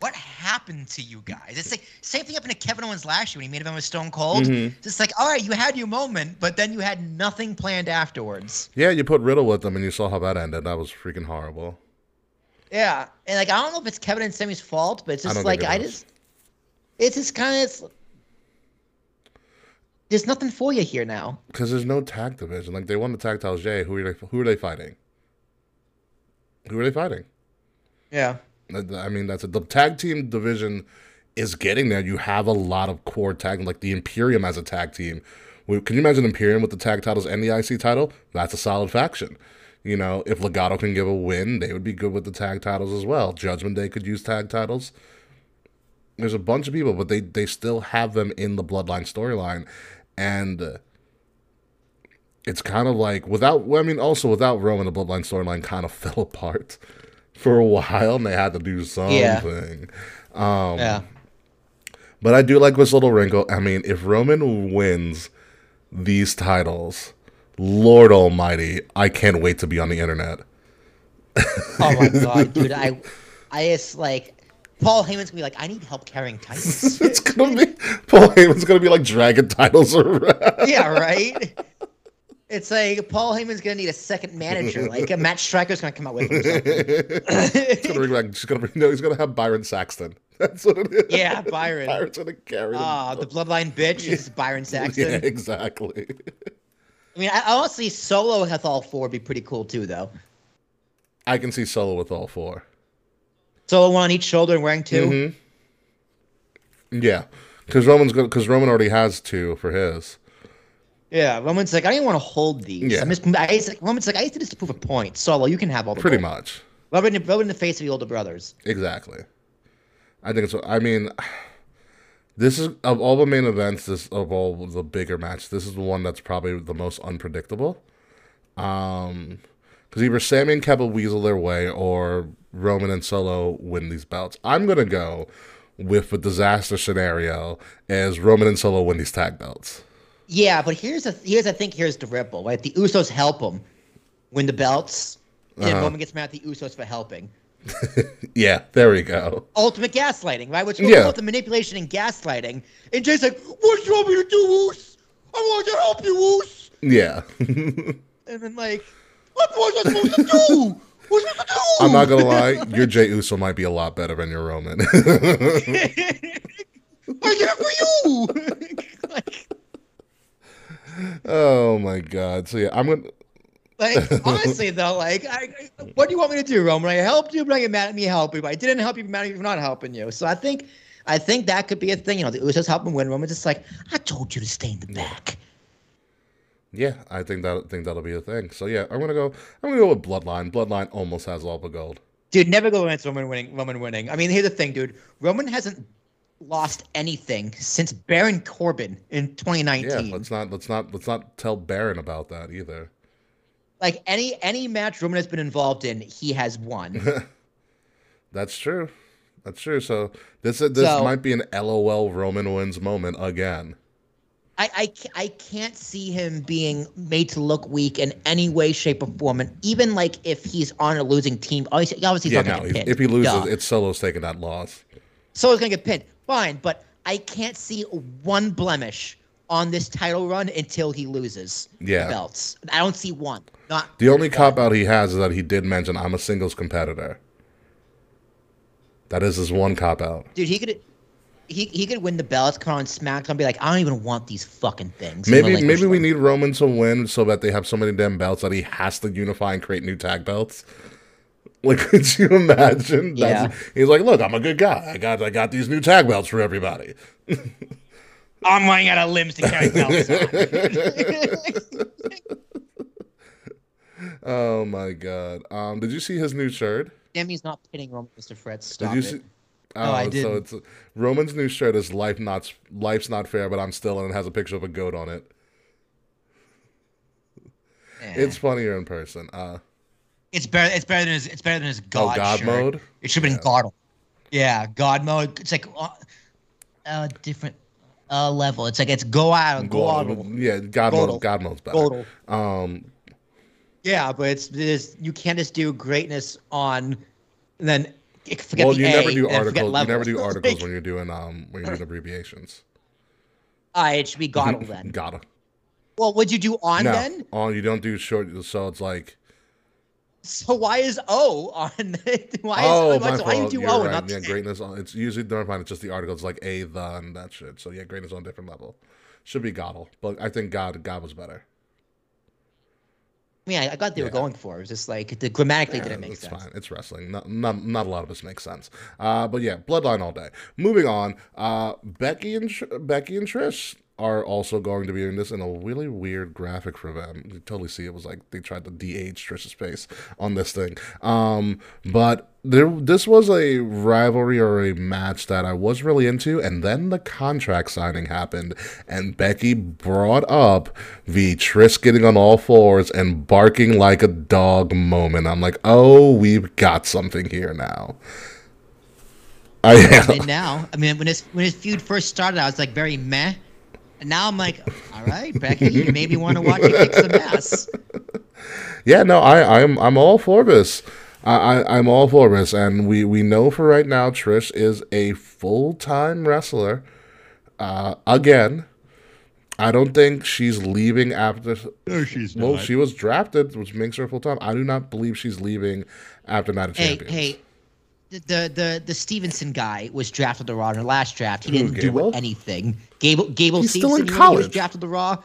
what happened to you guys? It's like same thing happened to Kevin Owens last year when he made him with Stone Cold.
Mhm.
Just like, all right, you had your moment, but then you had nothing planned afterwards.
Yeah, you put Riddle with them, and you saw how that ended. That was freaking horrible.
Yeah, and like I don't know if it's Kevin and Sami's fault, but it's just
don't
like
it
I
is.
just, it's just kind of. There's nothing for you here now.
Because there's no tag division. Like they won the tag titles. Jay, who are they? Who are they fighting? Who are they fighting?
Yeah.
I mean, that's it. The tag team division is getting there. You have a lot of core tag, like the Imperium as a tag team. Can you imagine Imperium with the tag titles and the IC title? That's a solid faction. You know, if Legato can give a win, they would be good with the tag titles as well. Judgment Day could use tag titles. There's a bunch of people, but they they still have them in the Bloodline storyline, and uh, it's kind of like without. I mean, also without Roman, the Bloodline storyline kind of *laughs* fell apart for a while, and they had to do something.
Yeah.
Um,
Yeah.
But I do like this little wrinkle. I mean, if Roman wins these titles, Lord Almighty, I can't wait to be on the internet.
Oh my *laughs* god, dude! I, I just like Paul Heyman's gonna be like, I need help carrying titles. *laughs*
It's gonna be Paul Heyman's gonna be like dragging titles *laughs* around.
yeah, right. It's like Paul Heyman's gonna need a second manager. Like a Matt Striker's gonna come out with him. *laughs*
He's gonna bring back. He's gonna bring. No, he's gonna have Byron Saxton. *laughs* That's what it is.
yeah, Byron.
Byron's gonna carry.
Ah, the bloodline bitch is Byron *laughs* Saxton.
yeah, exactly.
I mean, I, honestly, Solo with all four would be pretty cool too, though.
I can see Solo with all four.
Solo one on each shoulder and wearing 2
Mm-hmm. Yeah, because Roman's. Because Roman already has two for his.
Yeah, Roman's like, I don't even want to hold these.
Yeah.
I'm just, I like, Roman's like, I used to just to prove a point. Solo, you can have all the
Pretty
gold.
much.
Rub in, rub in the face of the older brothers.
Exactly. I think it's. I mean, this is of all the main events. This of all the bigger matches. This is the one that's probably the most unpredictable. Um, because either Sami and Kevin weasel their way, or Roman and Solo win these belts. I'm gonna go with a disaster scenario as Roman and Solo win these tag belts.
Yeah, but here's a here's I think here's the ripple. Right, the Usos help him win the belts, and
Uh-huh.
Roman gets mad at the Usos for helping. *laughs*
Yeah, there we go.
Ultimate gaslighting, right? Which
Yeah.
the manipulation and gaslighting. And Jey's like, "What do you want me to do, Oos? I want to help you, Oos."
Yeah. *laughs*
And then like, what was I supposed to do? What's I supposed to do?
I'm not gonna *laughs* lie, your Jey Uso might be a lot better than your Roman.
I did it for you. like,
oh my god. So yeah, I'm gonna
like *laughs* honestly though, like, I, I- what do you want me to do, Roman? I helped you, but I get mad at me helping. But I didn't help you, but mad at me for not helping you. So I think, I think that could be a thing. You know, the Usos help him win. Roman's just like, I told you to stay in the back.
Yeah, I think that think that'll be a thing. So yeah, I'm gonna go. I'm gonna go with Bloodline. Bloodline almost has all the gold.
Dude, never go against Roman winning. Roman winning. I mean, here's the thing, dude. Roman hasn't lost anything since Baron Corbin in 2019.
Yeah, let's not let's not let's not tell Baron about that either.
Like any any match Roman has been involved in, he has won. *laughs*
That's true. That's true. So this this
So-
might be an LOL Roman wins moment again.
I, I, I can't see him being made to look weak in any way, shape, or form. And even like if he's on a losing team, obviously, obviously he's
Yeah,
not
no. If, if he loses,
Duh.
it's Solo's taking that loss.
Solo's going to get pinned. Fine, but I can't see one blemish on this title run until he loses
Yeah.
the belts. I don't see one. Not
The only cop out he has is that he did mention I'm a singles competitor. That is his one cop out.
dude. He could. He, he could win the belts, come on SmackDown, and be like, I don't even want these fucking things.
Maybe
relinquish
maybe we need Roman to win so that they have so many damn belts that he has to unify and create new tag belts. Like, *laughs* could you imagine?
Yeah.
he's like, look, I'm a good guy. I got I got these new tag belts for everybody. *laughs*
I'm running out of limbs to carry belts. *laughs*
Oh my god. Um, did you see his new shirt?
Demi's not pinning Roman, Mr. Fritz. Stop
Did you
it.
see?
No, I
Oh, So
didn't.
it's Roman's new shirt is life not life's not fair, but I'm still and it has a picture of a goat on it.
Eh.
It's funnier in person. Uh,
It's better. It's better than his. It's better than his God,
oh, God
shirt.
mode.
It should have been God. Yeah, God mode. It's like uh, a different uh, level. It's like it's go out, go out.
Yeah, God
Godel.
mode. God mode's better.
Godel.
Um,
Yeah, but it's, it's you can't just do greatness on, and then forget
well,
the
you
A,
never do
and forget
articles. You never do *laughs* articles when you're doing um when you're doing abbreviations.
ah, it should be Godel *laughs* then.
Gotta.
Well, what'd you do on
No,
then?
on you don't do short. So it's like
So why is O on? *laughs* why is
oh
why,
my
so why you
fault.
do
You're
O and
right.
not
Yeah, greatness. On, it's usually never mind. It's just the article. It's like a the and that shit. So yeah, greatness on a different level. Should be Goddle, but I think God God was better.
I mean, I, I got they were going for. It was just like the grammatically didn't make
it's
sense.
fine. It's wrestling. Not, not not a lot of this makes sense. Uh, but yeah, Bloodline all day. Moving on. Uh, Becky and Becky and Trish are also going to be in this in a really weird graphic for them. You totally see it was like they tried to de-age Trish's face on this thing. Um, but there this was a rivalry or a match that I was really into, and then the contract signing happened, and Becky brought up the Trish getting on all fours and barking like a dog moment. I'm like, oh, we've got something here now. I *laughs*
mean, now, I mean, when his when his feud first started, I was like very meh, and now I'm like, all right, Becky, you maybe want to watch you kick some ass. *laughs*
Yeah, no, I, I'm I'm all for this. I, I I'm all for this, and we we know for right now Trish is a full time wrestler. Uh, again, I don't think she's leaving after.
No, she's
Well,
not.
she was drafted, which makes her full time. I do not believe she's leaving after Night of
Hey,
Champions.
hey, the, the the the Stevenson guy was drafted to Raw in the last draft. He didn't do anything. Gable Gable
He's still
Stevenson,
in
you know, he was drafted to Raw.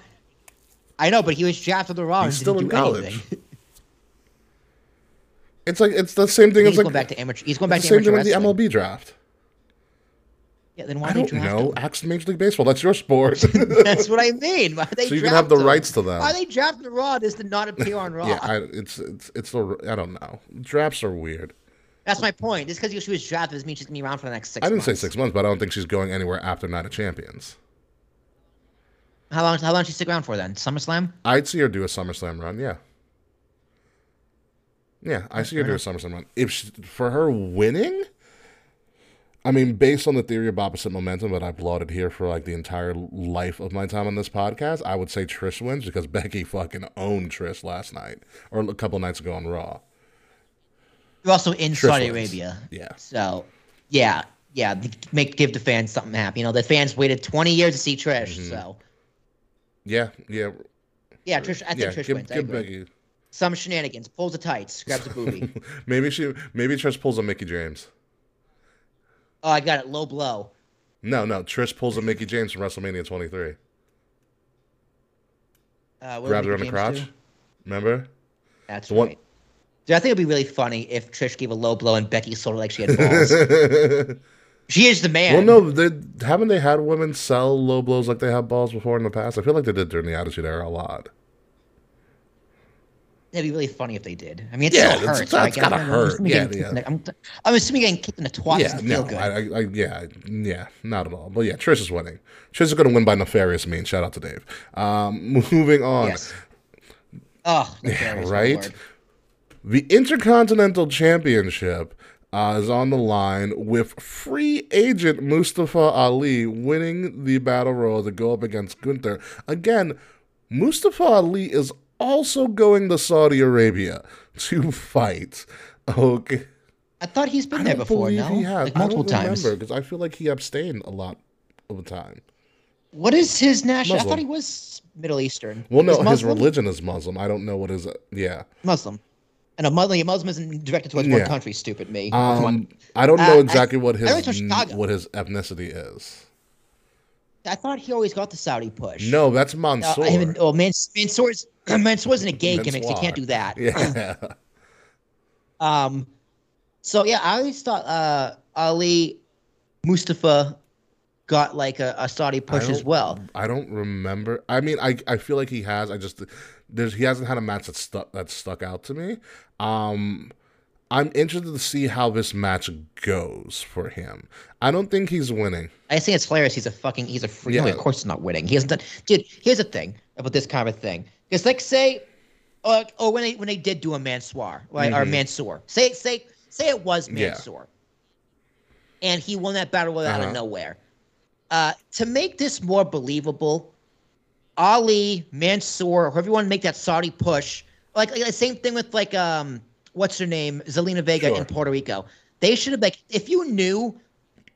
I know, but he was drafted to Raw
He's still in college.
anything.
It's like it's the same thing
He's
as like
going back to amateur. He's going back to
the same
amateur
thing with the. MLB draft.
Yeah, then why
I don't
draft
know.
him?
Ask Major League Baseball. That's your sport. *laughs*
That's what I mean. Why *laughs* they
so you can have the
him?
rights to that.
Why they drafted the Raw just to not appear on *laughs* Raw?
yeah, I, it's it's it's the I don't know. Drafts are weird.
That's my point. Just because she was drafted doesn't mean she's gonna be around for the next six.
I didn't say six months, but I don't think she's going anywhere after Night of Champions.
How long? How long she stick around for then? SummerSlam.
I'd see her do a SummerSlam run. Yeah. Yeah, I see her do a SummerSlam run. If she, for her winning, I mean, based on the theory of opposite momentum that I've lauded here for like the entire life of my time on this podcast, I would say Trish wins because *laughs* Becky fucking owned Trish last night or a couple nights ago on Raw.
You're also in
Trish
Saudi. Arabia.
Yeah.
So, yeah, yeah, make give the fans something happy. You know, the fans waited 20 years to see Trish.
Mm-hmm.
So,
Yeah, yeah,
yeah, Trish. I think
yeah.
Trish
give,
wins. I
give
agree.
Becky.
Some shenanigans, pulls the tights, grabs a booty. *laughs*
Maybe she, maybe Trish pulls a Mickie James.
oh, I got it. Low blow.
No, no, Trish pulls a Mickie James from WrestleMania 23.
Uh, did
her
Mickey
the crotch.
do?
Remember?
That's
The one-
right. Dude, I think it'd be really funny if Trish gave a low blow and Becky sold it like she had balls. *laughs* she is the man.
Well, no, they, haven't they had women sell low blows like they have balls before in the past? I feel like they did during the Attitude Era a lot.
That'd be really funny if they did. I mean, it
Yeah,
still
it's-
hurts. like,
gotta
I'm,
hurt.
I'm
Yeah,
getting
yeah.
the- I'm, I'm assuming getting kicked in the twat
Yeah,
doesn't feel good.
I, I, I, yeah, yeah, not at all. But yeah, Trish is winning. Trish is going to win by nefarious means. Shout out to Dave. Um, *laughs* moving on.
yes. Oh,
Yeah,
yeah,
right? The Intercontinental Championship uh, is on the line with free agent Mustafa Ali winning the Battle Royal to go up against Gunther. Again, Mustafa Ali is also going to Saudi Arabia to *laughs* fight. Okay.
I thought he's been there before, no?
he has.
Like multiple
I don't
times.
remember because I feel like he abstained a lot of the time.
What is his national? I thought he was Middle Eastern.
Well, no, his religion is Muslim. I don't know what his. Yeah.
Muslim. And a Muslim, a Muslim isn't directed towards one country. Stupid me.
Um, I don't
Uh,
know
I-
exactly what
I went to
his what his ethnicity is.
I thought he always got the Saudi push.
No, that's
Uh,
Mansoor.
I haven't- oh, Mans- Mansoor's *clears throat* Mansoor's in a gay gimmick, so you can't do that.
Yeah. *laughs* *laughs*
Um, so yeah, I always thought uh, Ali Mustafa got like a, a Saudi push as well.
I don't remember. I mean, I I feel like he has. I just there's he hasn't had a match that stuck that stuck out to me. Um, I'm interested to see how this match goes for him. I don't think he's winning.
I think it's hilarious. He's a fucking he's a freak.
Yeah.
of course, he's not winning. He hasn't done. Dude, here's the thing about this kind of thing. Because like say, uh, or when they when they did do a Mansoor, right, or Mansoor. Say say say it was
Mm-hmm. Yeah.
Mansoor, and he won that battle out
Uh-huh.
of nowhere. Uh, to make this more believable, Ali Mansoor, whoever you want to make that Saudi push, like, like the same thing with like um, what's her name, Zelina Vega
Sure.
in Puerto Rico. They should have like if you knew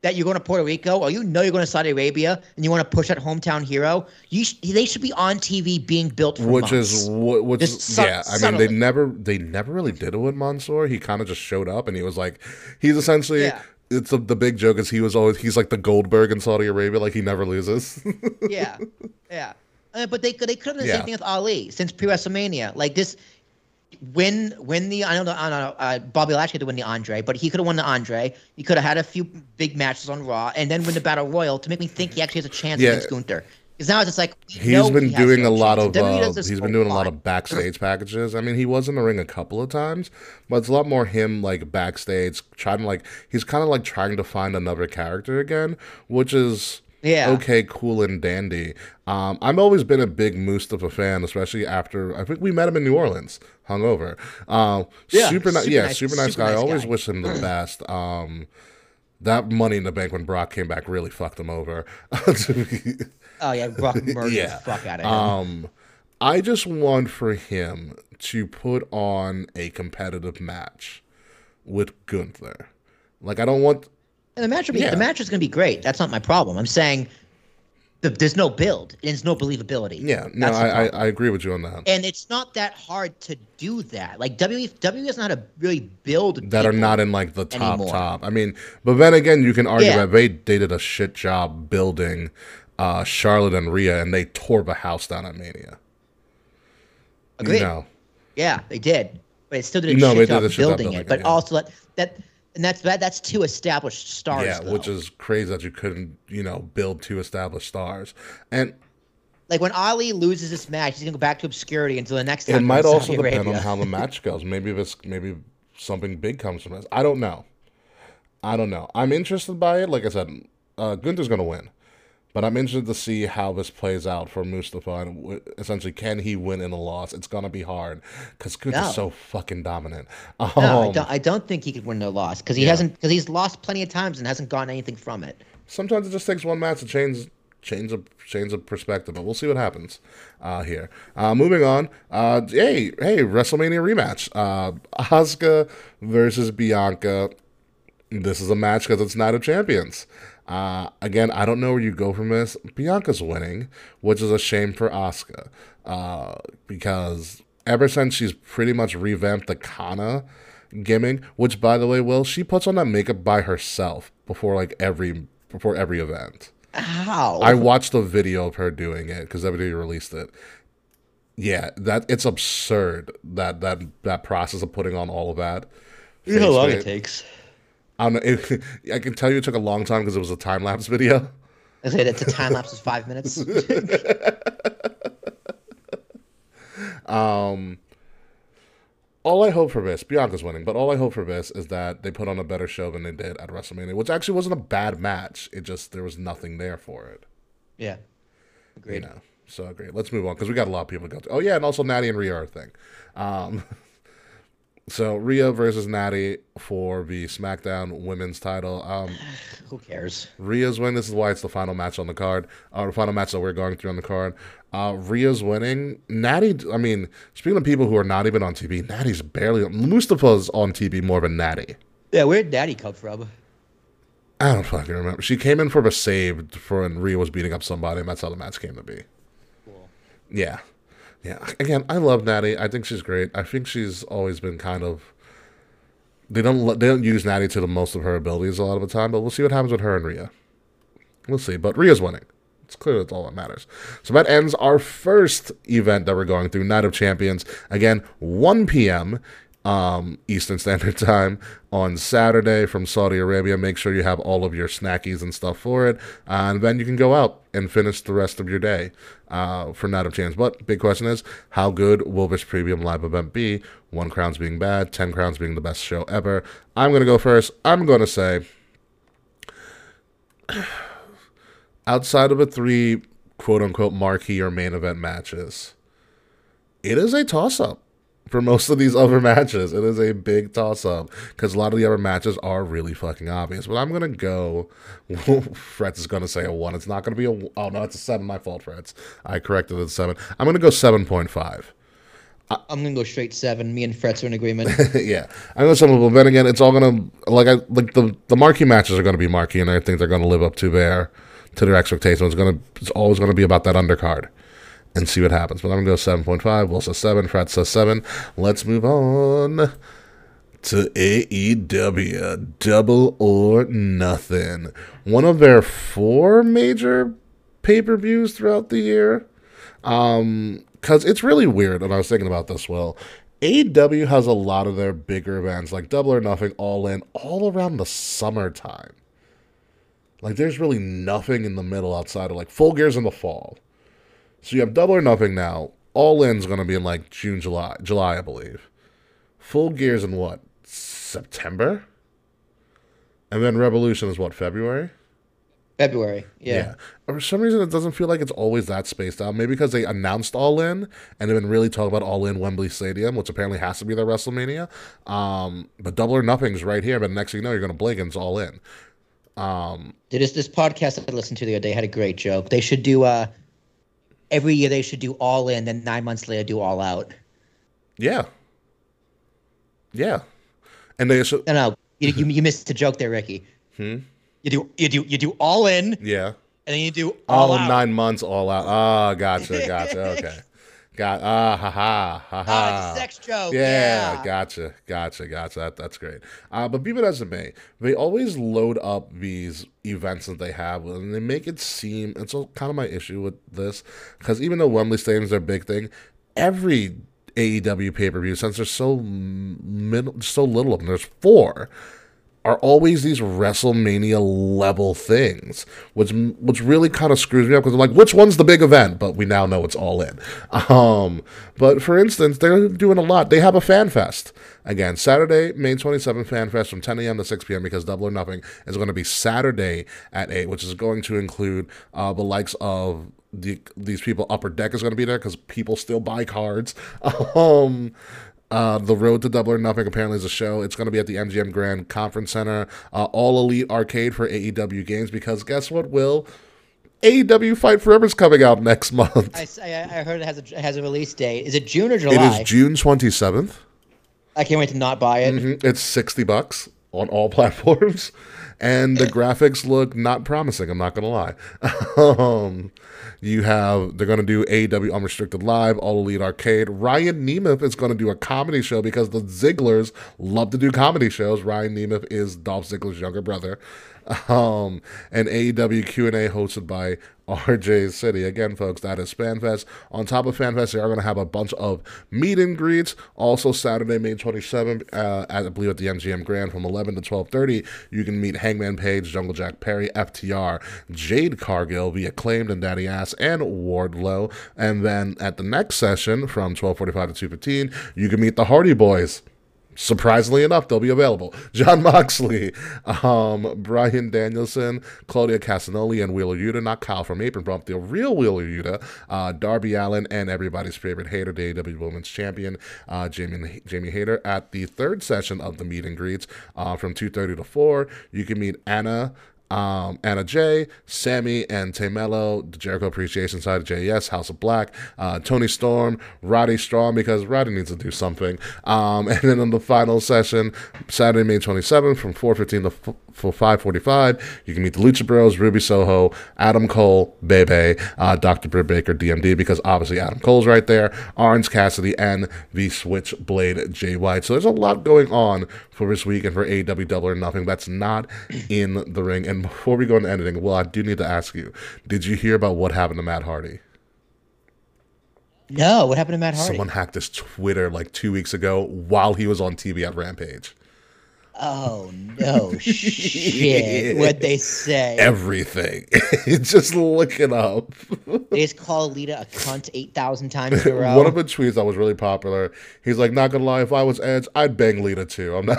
that you're going to Puerto Rico or you know you're going to Saudi Arabia and you want to push that hometown hero, you sh- they should be on TV being built for
which
months.
is what which
su-
yeah i mean they never they never really did it with mansoor he kind of just showed up and he was like he's essentially
Yeah.
it's a, the big joke is he was always he's like the goldberg in saudi arabia like he never loses *laughs*
yeah, yeah. Uh, but they could they could have done the
Yeah.
same thing with Ali since pre WrestleMania. Like this, win win the I don't know I don't know uh, Bobby Lashley had to win the Andre, but he could have won the Andre. He could have had a few big matches on Raw and then win the Battle Royal to make me think he actually has a chance
Yeah.
against Gunther. Because now it's just like
he's been
he
doing
no
a lot
chance.
of uh, he's been doing a lot of backstage packages i mean he was in the ring a couple of times but it's a lot more him like backstage trying to like he's kind of like trying to find another character again which is
Yeah.
okay, cool and dandy. Um, I've always been a big Mustafa fan, especially after I think we met him in New Orleans, hungover. Um,
Yeah,
super, ni-
super
yeah,
nice-
super nice
super
guy. I always
guy.
wish him the best. Um, that Money in the Bank when Brock came back really fucked him over. *laughs*
Oh yeah, Brock murdered
Yeah.
the fuck out of him.
um, I just want for him to put on a competitive match with Gunther. Like I don't want
And the match will be
Yeah.
the match is going to be great. That's not my problem. I'm saying the, there's no build. and There's no believability.
yeah, no, I, I. I agree with you on that.
and it's not that hard to do that. Like WWE, WWE doesn't know how to really build
that are not in like the top
anymore.
top. I mean, but then again, you can argue
Yeah.
that they they did a shit job building uh, Charlotte and Rhea, and they tore the house down at Mania.
Agreed.
You know,
Yeah, they did, but it still did a
No,
shit job
a shit job
building
building
it.
it,
But
yeah.
also that that and that's that that's two established stars.
yeah, which is crazy that you couldn't you know build two established stars, and
like when Ali loses this match, he's gonna go back to obscurity until the next time.
it might also
Saudi
depend
Arabia.
on how the *laughs* match goes. Maybe this maybe something big comes from this. I don't know. I don't know. I'm interested by it. Like I said, uh, Gunther's gonna win. But I'm interested to see how this plays out for Mustafa and w- essentially can he win in a loss? It's gonna be hard because Gunther's
No.
so fucking dominant. Um,
No, I don't. I don't think he could win no loss because he hasn't because he's lost plenty of times and hasn't gotten anything from it.
sometimes it just takes one match to change change a change of perspective, but we'll see what happens uh, here. Uh, moving on, uh, hey hey WrestleMania rematch, uh, Asuka versus Bianca. This is a match because it's Night of Champions. Uh, again, I don't know where you go from this. Bianca's winning, which is a shame for Asuka, uh, because ever since she's pretty much revamped the Kana gimmick, which by the way, Will she puts on that makeup by herself before like every before every event.
How?
I watched a video of her doing it because WWE released it. Yeah, that it's absurd that that that process of putting on all of that.
you know how long
face
it takes.
I don't know. It, *laughs* I can tell you it took a long time because it was a time lapse video.
I said it's a time lapse of five minutes. *laughs*
um, all I hope for this, Bianca's winning, but all I hope for this is that they put on a better show than they did at WrestleMania, which actually wasn't a bad match. It just there was nothing there for it.
Yeah. Agreed.
You know. So great. Let's move on because we got a lot of people to go to. Oh yeah, and also Natty and Rhea are a thing. Um, *laughs* so Rhea versus Natty for the SmackDown Women's Title. Um, *sighs*
Who cares?
Rhea's win. This is why it's the final match on the card, or the final match that we're going through on the card. Uh, Rhea's winning. Natty. I mean, speaking of people who are not even on TV, Natty's barely. Mustafa's on TV more than Natty.
Yeah, where'd Natty come from?
I don't fucking remember. She came in for a save for when Rhea was beating up somebody, and that's how the match came to be.
Cool.
Yeah. Yeah. Again, I love Natty. I think she's great. I think she's always been kind of. They don't they don't use Natty to the most of her abilities a lot of the time, but we'll see what happens with her and Rhea. We'll see. But Rhea's winning. It's clear that's all that matters. So that ends our first event that we're going through, Night of Champions. Again, 1 p.m. Um, Eastern Standard *laughs* Time on Saturday from Saudi Arabia. Make sure you have all of your snackies and stuff for it, and then you can go out and finish the rest of your day uh, for Night of Champions. But big question is, how good will this premium live event be? One crowns being bad, ten crowns being the best show ever. I'm gonna go first. I'm gonna say *sighs* outside of the three quote unquote marquee or main event matches, it is a toss up for most of these other *laughs* matches. It is a big toss up because a lot of the other matches are really fucking obvious. But I'm gonna go. *laughs* Fretz is gonna say a one. It's not gonna be a. Oh no, it's a seven. My fault, Fretz. I corrected it to seven. I'm gonna go seven point five.
I'm gonna go straight seven. Me and Fretz are in agreement. *laughs*
yeah, I know some of people. Then again, it's all gonna like I like the the marquee matches are gonna be marquee, and I think they're gonna live up to their to their expectations. It's gonna it's always gonna be about that undercard and see what happens. But I'm gonna go seven point five. Will says seven. Fred says seven. Let's move on to AEW Double or Nothing. One of their four major pay per views throughout the year. Um, because it's really weird. And I was thinking about this. Well, AEW has a lot of their bigger events, like Double or Nothing, All In, all around the summertime. Like, there's really nothing in the middle outside of like Full Gear's in the fall. So you have Double or Nothing now. All In's going to be in like June, July, July, I believe. Full Gear's in what? September? And then Revolution is what, February?
February. Yeah. yeah.
For some reason, it doesn't feel like it's always that spaced out. Maybe because they announced All In and they've been really talking about All In Wembley Stadium, which apparently has to be their WrestleMania. Um, but Double or Nothing's right here. But next thing you know, you're going to blink and it's All In. Um,
this this podcast I listened to the other day had a great joke. They should do uh every year they should do All In, then nine months later do All Out.
Yeah. Yeah. And they should.
No, no, you you, you missed the joke there, Ricky.
Hmm.
You do you do you do all in.
Yeah.
And then you do all out.
nine months all out. Ah, oh, gotcha, gotcha. Okay. Got ah ha ha ha ha.
Oh, sex joke.
Yeah,
yeah,
gotcha, gotcha, gotcha. That, that's great. Uh, but be it as it may, they always load up these events that they have, and they make it seem. It's kind of my issue with this because even though Wembley Stadium is their big thing, every AEW pay per view, since there's so min- so little of them, there's four are always these WrestleMania level things, which which really kind of screws me up because I'm like, which one's the big event? But we now know it's all in. *laughs* Um, but for instance, they're doing a lot. They have a fan fest again Saturday, May 27th, fan fest from 10 a.m. to 6 p.m. because Double or Nothing is going to be Saturday at eight, which is going to include uh, the likes of the, these people. Upper Deck is going to be there because people still buy cards. *laughs* Um, uh, the Road to Double or Nothing apparently is a show. It's going to be at the MGM Grand Conference Center. Uh, All Elite Arcade for AEW games because guess what, Will? AEW Fight Forever is coming out next month.
I, I heard it has a has a release date. Is it June or July?
It is June twenty seventh.
I can't wait to not buy it.
Mm-hmm. It's sixty bucks on all *laughs* platforms, and the graphics look not promising. I'm not gonna lie. *laughs* um, you have they're going to do AEW Unrestricted Live, All Elite Arcade. Ryan Nemeth is going to do a comedy show because the Zigglers love to do comedy shows. Ryan Nemeth is Dolph Ziggler's younger brother. *laughs* Um, and AEW Q&A hosted by RJ City. Again, folks, that is FanFest. On top of FanFest, they are going to have a bunch of meet and greets. Also, Saturday, May 27th, uh, at, I believe at the MGM Grand from 11 to 12.30, you can meet Hangman Page, Jungle Jack Perry, FTR, Jade Cargill, there'll Acclaimed and Daddy Ass and Wardlow. And then at the next session from 1245 to 215, you can meet the Hardy Boys surprisingly enough, they'll be available. Jon Moxley, um, Bryan Danielson, Claudia Castagnoli, and Wheeler Yuta, not Kyle from Apron Bump, the real Wheeler Yuta, uh, Darby Allin, and everybody's favorite hater, the AEW Women's Champion, uh, Jamie, Jamie Hayter, at the third session of the meet and greets uh, from 2.30 to 4. You can meet Anna, um, Anna Jay, Sammy, and Tay Melo, the Jericho Appreciation side of JES, House of Black, uh, Toni Storm, Roddy Strong, because Roddy needs to do something. Um, *laughs* and then on the final session, Saturday, May 27th, from 4.15 to for 545 you can meet the lucha bros ruby soho adam cole bebe uh, dr britt baker dmd because obviously adam cole's right there orange cassidy and the switchblade jay white. So there's a lot going on for this week and for aw double or nothing that's not in the ring. And before we go into editing well i do need to ask you did you hear about what happened to matt hardy?
No what happened to matt hardy?
Someone hacked his twitter like two weeks ago while he was on tv at rampage
Oh no shit! *laughs* What they say?
Everything. *laughs* just look it up.
they just call Lita a cunt eight thousand times in a *laughs* row.
One of the tweets that was really popular. He's like, "Not gonna lie, if I was Edge, I'd bang Lita too." I'm not.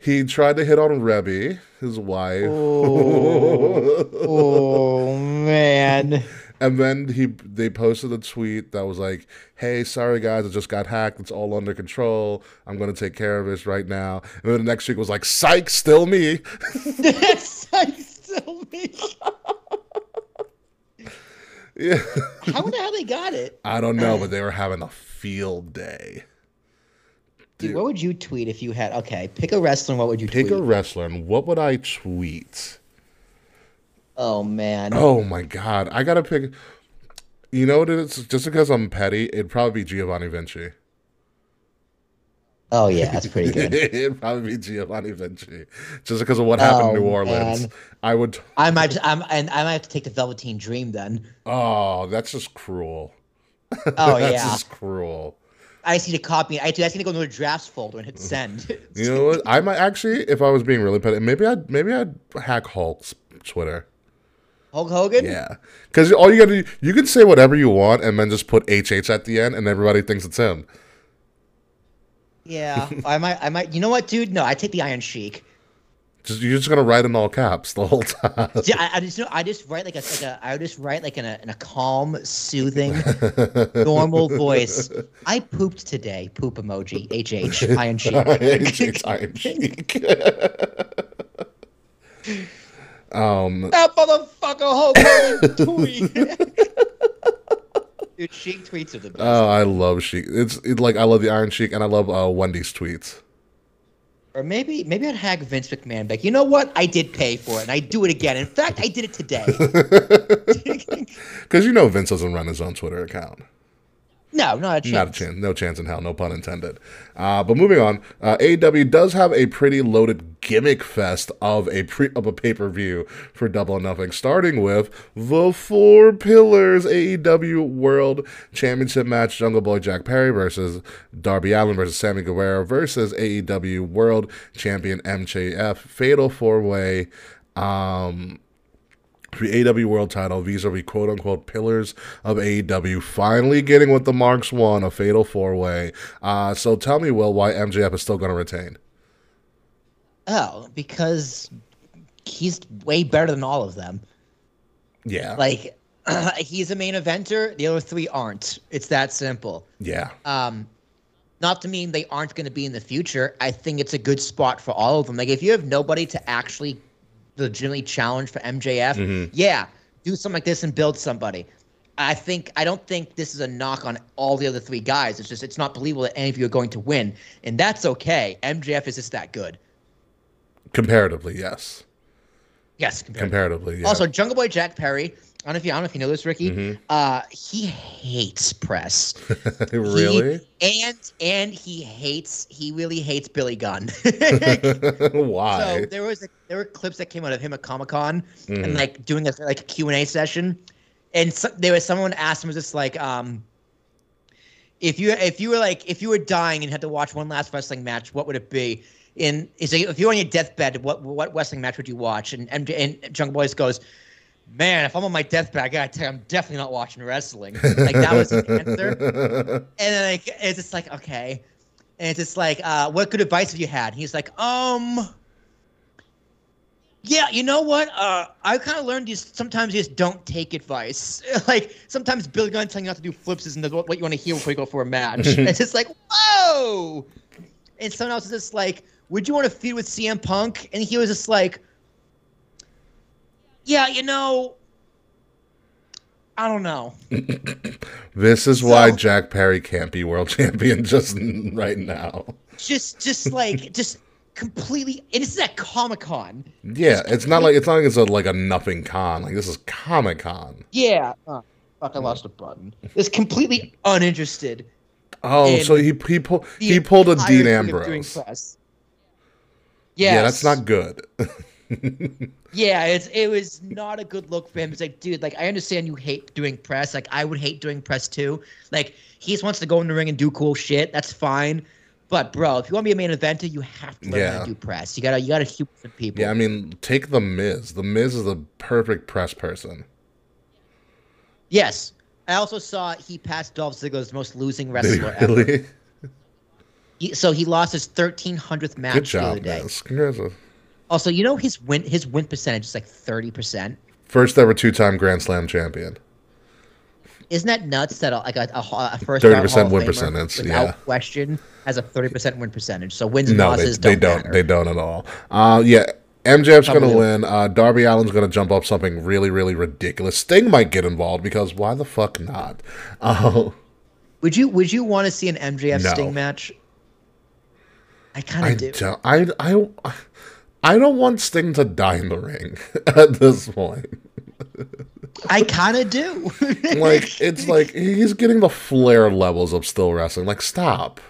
he tried to hit on Reby, his wife.
Oh, oh man.
And then he they posted a tweet that was like, "Hey, sorry guys, I just got hacked. It's all under control. I'm gonna take care of this right now." And then the next week was like, "Psych, still me." *laughs*
Psych, still me.
yeah.
How the hell they got it?
I don't know, but uh. they were having a field day.
Dude, what would you tweet if you had? Okay, pick a wrestler. What would you
pick
tweet?
a wrestler? And what would I tweet?
Oh man.
Oh my god, I gotta pick. You know what it is? Just because I'm petty, it'd probably be Giovanni Vinci.
Oh yeah, that's pretty good. *laughs*
it'd probably be Giovanni Vinci, just because of what happened
Oh,
in New oh, Orleans.
man.
I would.
I might, just, I'm, and I might have to take the Velveteen Dream then.
Oh, that's just cruel.
Oh *laughs*
that's
yeah,
just cruel.
I just need to copy. I, do- I just need to go into a drafts folder and hit send. *laughs*
You know what? I might actually, if I was being really petty, maybe I'd maybe I'd hack Hulk's Twitter.
Hulk Hogan.
Yeah, because all you gotta do, you can say whatever you want and then just put HH at the end, and everybody thinks it's him.
Yeah, *laughs* I might. I might. You know what, dude? No, I take the Iron Sheik.
Just you're just gonna write in all caps the whole *laughs* time.
Yeah, I, I just know. I just write like a, like a. I just write like in a in a calm, soothing, *laughs* normal voice. I pooped today. Poop emoji. HH. Iron Sheik.
HH Iron Sheik. Um,
that motherfucker Hulk Hogan *laughs* tweet. *laughs* Dude, Sheik tweets are the best.
oh, I love Sheik. It's it, like I love the Iron Sheik, and I love uh, Wendy's tweets.
Or maybe maybe I'd hack Vince McMahon back. You know what? I did pay for it, and I do it again. In fact, I did it today. *laughs*
Because you know Vince doesn't run his own Twitter account.
No, not a chance.
Not a chance. No chance in hell. No pun intended. Uh, but moving on, uh, AEW does have a pretty loaded gimmick fest of a pre of a pay per view for Double or Nothing, starting with the Four Pillars AEW World Championship match: Jungle Boy Jack Perry versus Darby Allin versus Sammy Guevara versus AEW World Champion MJF Fatal Four Way. Um, for the AEW World Title. These are the quote unquote pillars of AEW finally getting what the Marks won a fatal four way. Uh, so tell me, Will, why MJF is still going to retain?
Oh, because he's way better than all of them.
Yeah.
Like *clears throat* he's a main eventer. The other three aren't. It's that simple.
yeah.
Um, not to mean they aren't going to be in the future. I think it's a good spot for all of them. Like if you have nobody to actually legitimately challenge for MJF, mm-hmm. yeah, do something like this and build somebody. I think I don't think this is a knock on all the other three guys. It's just it's not believable that any of you are going to win, and that's okay. MJF is just that good.
Comparatively, yes.
Yes, compared.
Comparatively, yeah.
Also, Jungle Boy Jack Perry. I don't know if you, I don't know if you know this, Ricky. Uh, he hates press. *laughs*
really?
He- and and he hates. He really hates Billy Gunn. *laughs* *laughs*
why?
So there was a, there were clips that came out of him at Comic Con
Mm-hmm.
and like doing a like Q and A session, and so, there was someone asked him was just like um. If you if you were like if you were dying and had to watch one last wrestling match, what would it be? in is if you're on your deathbed, what what wrestling match would you watch? And and, and Jungle Boys goes, man, if I'm on my deathbed, I gotta tell you, I'm definitely not watching wrestling. Like that was his answer. *laughs* And then like it's just like okay, and it's just like, uh, what good advice have you had? He's like, um. Yeah, you know what? Uh, I kind of learned you sometimes you just don't take advice. *laughs* like sometimes Billy Gunn telling you not to do flips isn't what you want to hear before you go for a match. *laughs* it's just like whoa. And someone else is just like, would you want to feud with CM Punk? And he was just like, yeah, you know, I don't know. *laughs*
this is so, why Jack Perry can't be world *laughs* champion just right now.
Just, just like, *laughs* just completely. And this is at Comic Con.
Yeah, it's not like it's not like it's a, like a nothing con. Like this is Comic Con.
Yeah. Oh, fuck! I lost a button. It's completely uninterested.
Oh, so he he pulled he pulled a Dean Ambrose.
Yeah,
yeah, that's not good.
Yeah, it's it was not a good look for him. It's like, dude, like I understand you hate doing press. Like I would hate doing press too. Like he just wants to go in the ring and do cool shit. That's fine. But bro, if you want to be a main eventer, you have to learn yeah. how to do press. You gotta you gotta shoot some people.
Yeah, I mean, take the Miz. The Miz is the perfect press person.
Yes, I also saw he passed Dolph Ziggler's most losing wrestler *laughs* really? ever. He, so he lost his thirteen hundredth match Good job, the other day. Miz. Congrats. Also, you know his win his win percentage is like thirty percent.
First ever two time Grand Slam champion
isn't that nuts that like a, a, a first
thirty percent win percentage, without yeah.
question, has a thirty percent win percentage. So wins and no, losses
they, they
don't.
Matter. They don't at all. Uh, yeah. MJF's going to win. Uh, Darby Allin's going to jump up something really, really ridiculous. Sting might get involved because why the fuck not? Uh, *laughs*
would you Would you want to see an MJF no. Sting match? I kind of do.
Don't, I I I don't want Sting to die in the ring *laughs* at this point.
I kind of do. *laughs*
like it's like he's getting the flair levels of still wrestling. Like stop.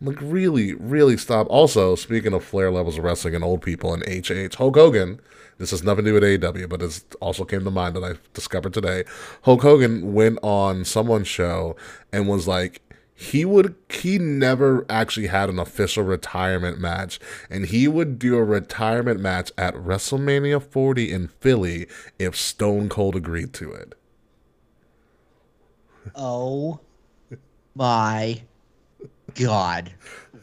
Like really, really stop. Also, speaking of flair levels of wrestling and old people and HH, Hulk Hogan. This has nothing to do with AEW, but it also came to mind that I discovered today. Hulk Hogan went on someone's show and was like, he would he never actually had an official retirement match and he would do a retirement match at WrestleMania 40 in Philly if Stone Cold agreed to it.
Oh my god.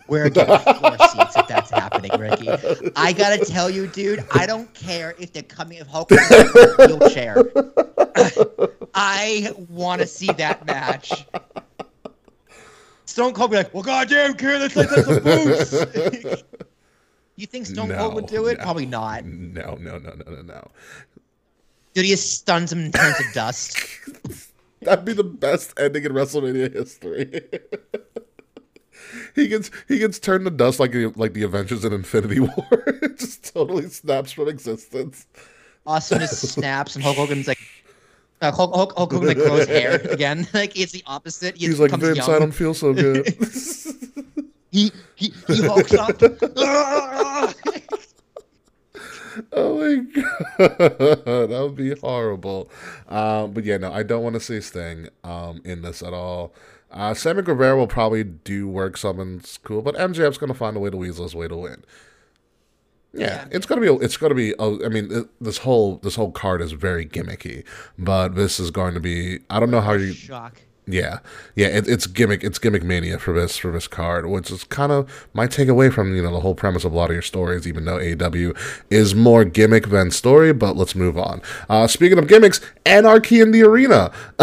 We're getting floor seats if that's happening, Ricky. I gotta tell you, dude, I don't care if they're coming if Hulk is in a wheelchair. I wanna see that match. Stone Cold be like, well, goddamn, kid, let's let some boost. *laughs* you think Stone no, Cold would do it?
No,
Probably not.
No, no, no, no, no, no.
Dude, he just stuns him and turns to dust. *laughs*
That'd be the best ending in WrestleMania history. *laughs* he gets he gets turned to dust like like the Avengers in Infinity War. it just totally snaps from existence.
Austin just snaps and Hulk Hogan's like, uh, Hulk, Hulk, Hulk Hogan like grows hair *laughs* again. *laughs* like it's the opposite.
He He's like Vince, young. I don't feel so good. *laughs*
he he he hulks up.
oh my god, that would be horrible. Um, but yeah, no, I don't want to see Sting um, in this at all. Uh, Sammy Guevara will probably do work something cool, but MJF's gonna find a way to weasel his way to win. Yeah, it's gonna be. It's gonna be. I mean, it, this whole this whole card is very gimmicky, but this is going to be. I don't know how you.
Shock.
Yeah, yeah, it, it's gimmick. It's gimmick mania for this for this card, which is kind of might take away from you know the whole premise of a lot of your stories. Even though AEW is more gimmick than story, but let's move on. Uh, speaking of gimmicks, Anarchy in the Arena *laughs*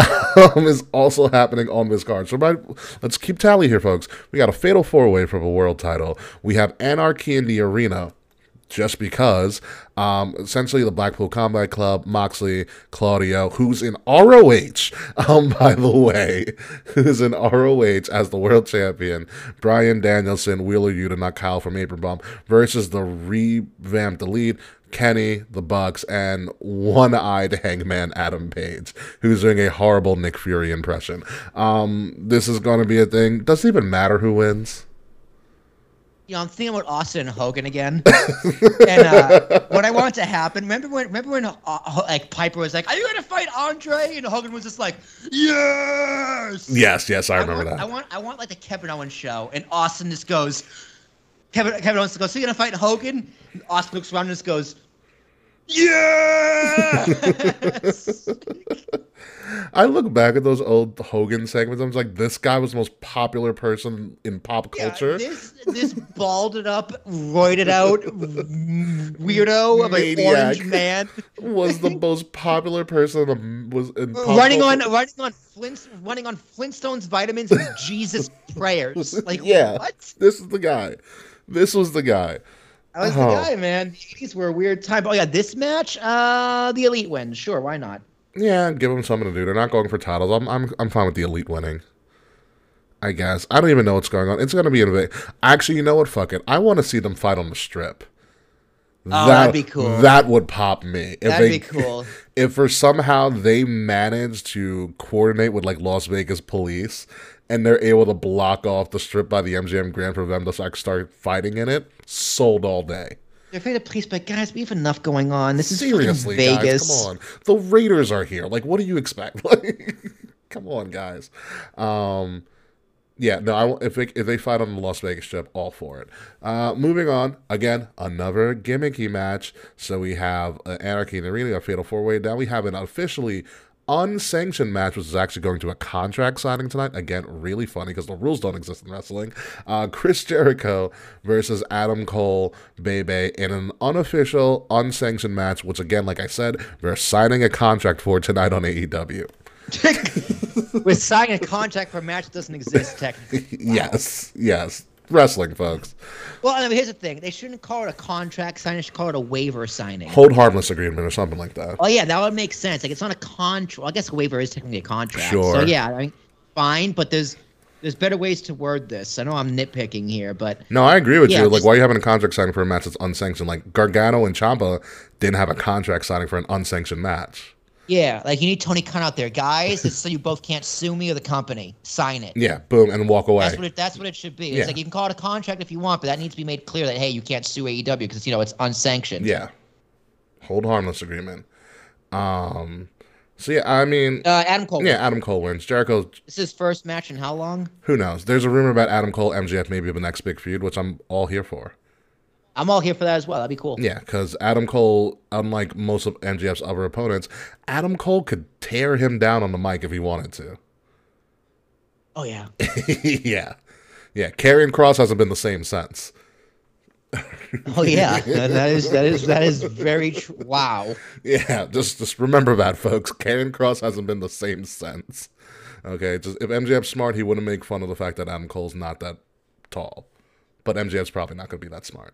um, is also happening on this card. So right, let's keep tally here, folks. We got a fatal four way for the world title. We have Anarchy in the Arena just because. Um, essentially, the Blackpool Combat Club, Moxley, Claudio, who's in ROH, um, *laughs* by the way, who's in ROH as the world champion, Bryan Danielson, Wheeler Yuta, not Kyle from Apron Bomb, versus the revamped Elite, Kenny, the Bucks, and one-eyed Hangman Adam Page, who's doing a horrible Nick Fury impression. Um, this is going to be a thing. Doesn't even matter who wins
you know, I'm thinking about Austin and Hogan again. *laughs* and uh, what I want to happen. Remember when? Remember when? Uh, like Piper was like, "Are you gonna fight Andre?" And Hogan was just like, "Yes."
Yes, yes, I remember
I want,
that.
I want, I want like the Kevin Owens show, and Austin just goes, Kevin Kevin Owens goes, "So you're gonna fight Hogan?" And Austin looks around and just goes, "Yeah." *laughs* *laughs*
I look back at those old Hogan segments. I'm just like, this guy was the most popular person in pop
Yeah,
culture.
this this balded up, roided out *laughs* weirdo of an orange man
was the *laughs* most popular person. um, Was in pop
running on
culture.
running on Flint running on Flintstones vitamins and *laughs* Jesus prayers. Like
Yeah.
what?
This is the guy. This was the guy.
That was
Oh.
the guy, man. These were a weird time. Oh yeah, this match, uh, the elite wins. Sure, why not?
Yeah, give them something to do. They're not going for titles. I'm I'm I'm fine with the elite winning. I guess. I don't even know what's going on. It's gonna be in Actually, you know what? Fuck it. I want to see them fight on the strip.
Oh, that'd be cool.
That would pop me. If
That'd
they,
be cool. *laughs*
If for somehow they manage to coordinate with like Las Vegas police and they're able to block off the strip by the MGM Grand for them to like start fighting in it, sold all day.
They're afraid of police, but guys, we have enough going on. This is
Seriously,
fucking
guys,
Vegas.
come on. The Raiders are here. Like, what do you expect? *laughs* Like, come on, guys. Um, yeah, no. I, if they, if they fight on the Las Vegas Strip, all for it. Uh, moving on. Again, another gimmicky match. So we have uh, Anarchy in the Arena, a Fatal Four Way. Now we have an officially unsanctioned match, which is actually going to a contract signing tonight. Again, really funny because the rules don't exist in wrestling. Uh, Chris Jericho versus Adam Cole, Bebe, in an unofficial, unsanctioned match, which again, like I said, they're signing a contract for tonight on AEW. *laughs*
We're signing a contract for a match that doesn't exist technically. *laughs*
Yes, yes. Wrestling, folks.
Well, I mean, here's the thing: they shouldn't call it a contract signing; they should call it a waiver signing.
Hold harmless agreement or something like that.
Oh yeah, that would make sense. Like it's not a contract. Well, I guess a waiver is technically a contract.
Sure.
So yeah, I mean, fine, but there's there's better ways to word this. I know I'm nitpicking here, but
No, I agree with
Yeah,
you. Like, why are you having a contract signing for a match that's unsanctioned? Like, Gargano and Ciampa didn't have a contract signing for an unsanctioned match.
Yeah, like you need Tony Khan out there, guys. It's so you both can't sue me or the company. Sign it.
Yeah, boom, and walk away.
That's what it. That's what it should be. It's
Yeah.
like you can call it a contract if you want, but that needs to be made clear that hey, you can't sue AEW because you know it's unsanctioned.
Yeah. Hold harmless agreement. Um so yeah, I mean
Uh, Adam Cole.
yeah, Adam Cole wins. Jericho
This is his first match in how long?
who knows? There's a rumor about Adam Cole MJF maybe the next big feud, which I'm all here for.
I'm all here for that as well. That'd be cool.
Yeah, because Adam Cole, unlike most of MJF's other opponents, Adam Cole could tear him down on the mic if he wanted to.
Oh yeah. *laughs*
yeah. Yeah. Karrion Kross hasn't been the same since.
Oh yeah. *laughs* that is that is that is very tr- wow.
Yeah, just just remember that, folks. Karrion Kross hasn't been the same since. Okay, just if MJF's smart, he wouldn't make fun of the fact that Adam Cole's not that tall. But MJF's probably not going to be that smart.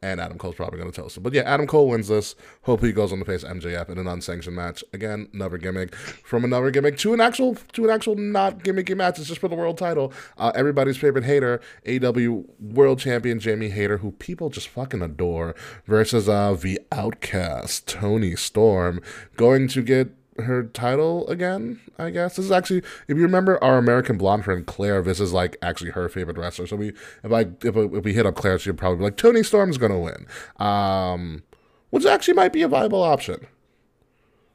And Adam Cole's probably going to toast him. But yeah, Adam Cole wins this. Hope he goes on to face MJF in an unsanctioned match. Again, another gimmick from another gimmick to an actual to an actual not gimmicky match. It's just for the world title. Uh, everybody's favorite hater, AW World Champion Jamie Hayter, who people just fucking adore, versus uh, the Outcast Toni Storm, going to get her title again, I guess. This is actually, if you remember our American blonde friend Claire, this is like actually her favorite wrestler. So we, if I, if, if we hit up Claire, she'd probably be like, Toni Storm's gonna win, um, which actually might be a viable option.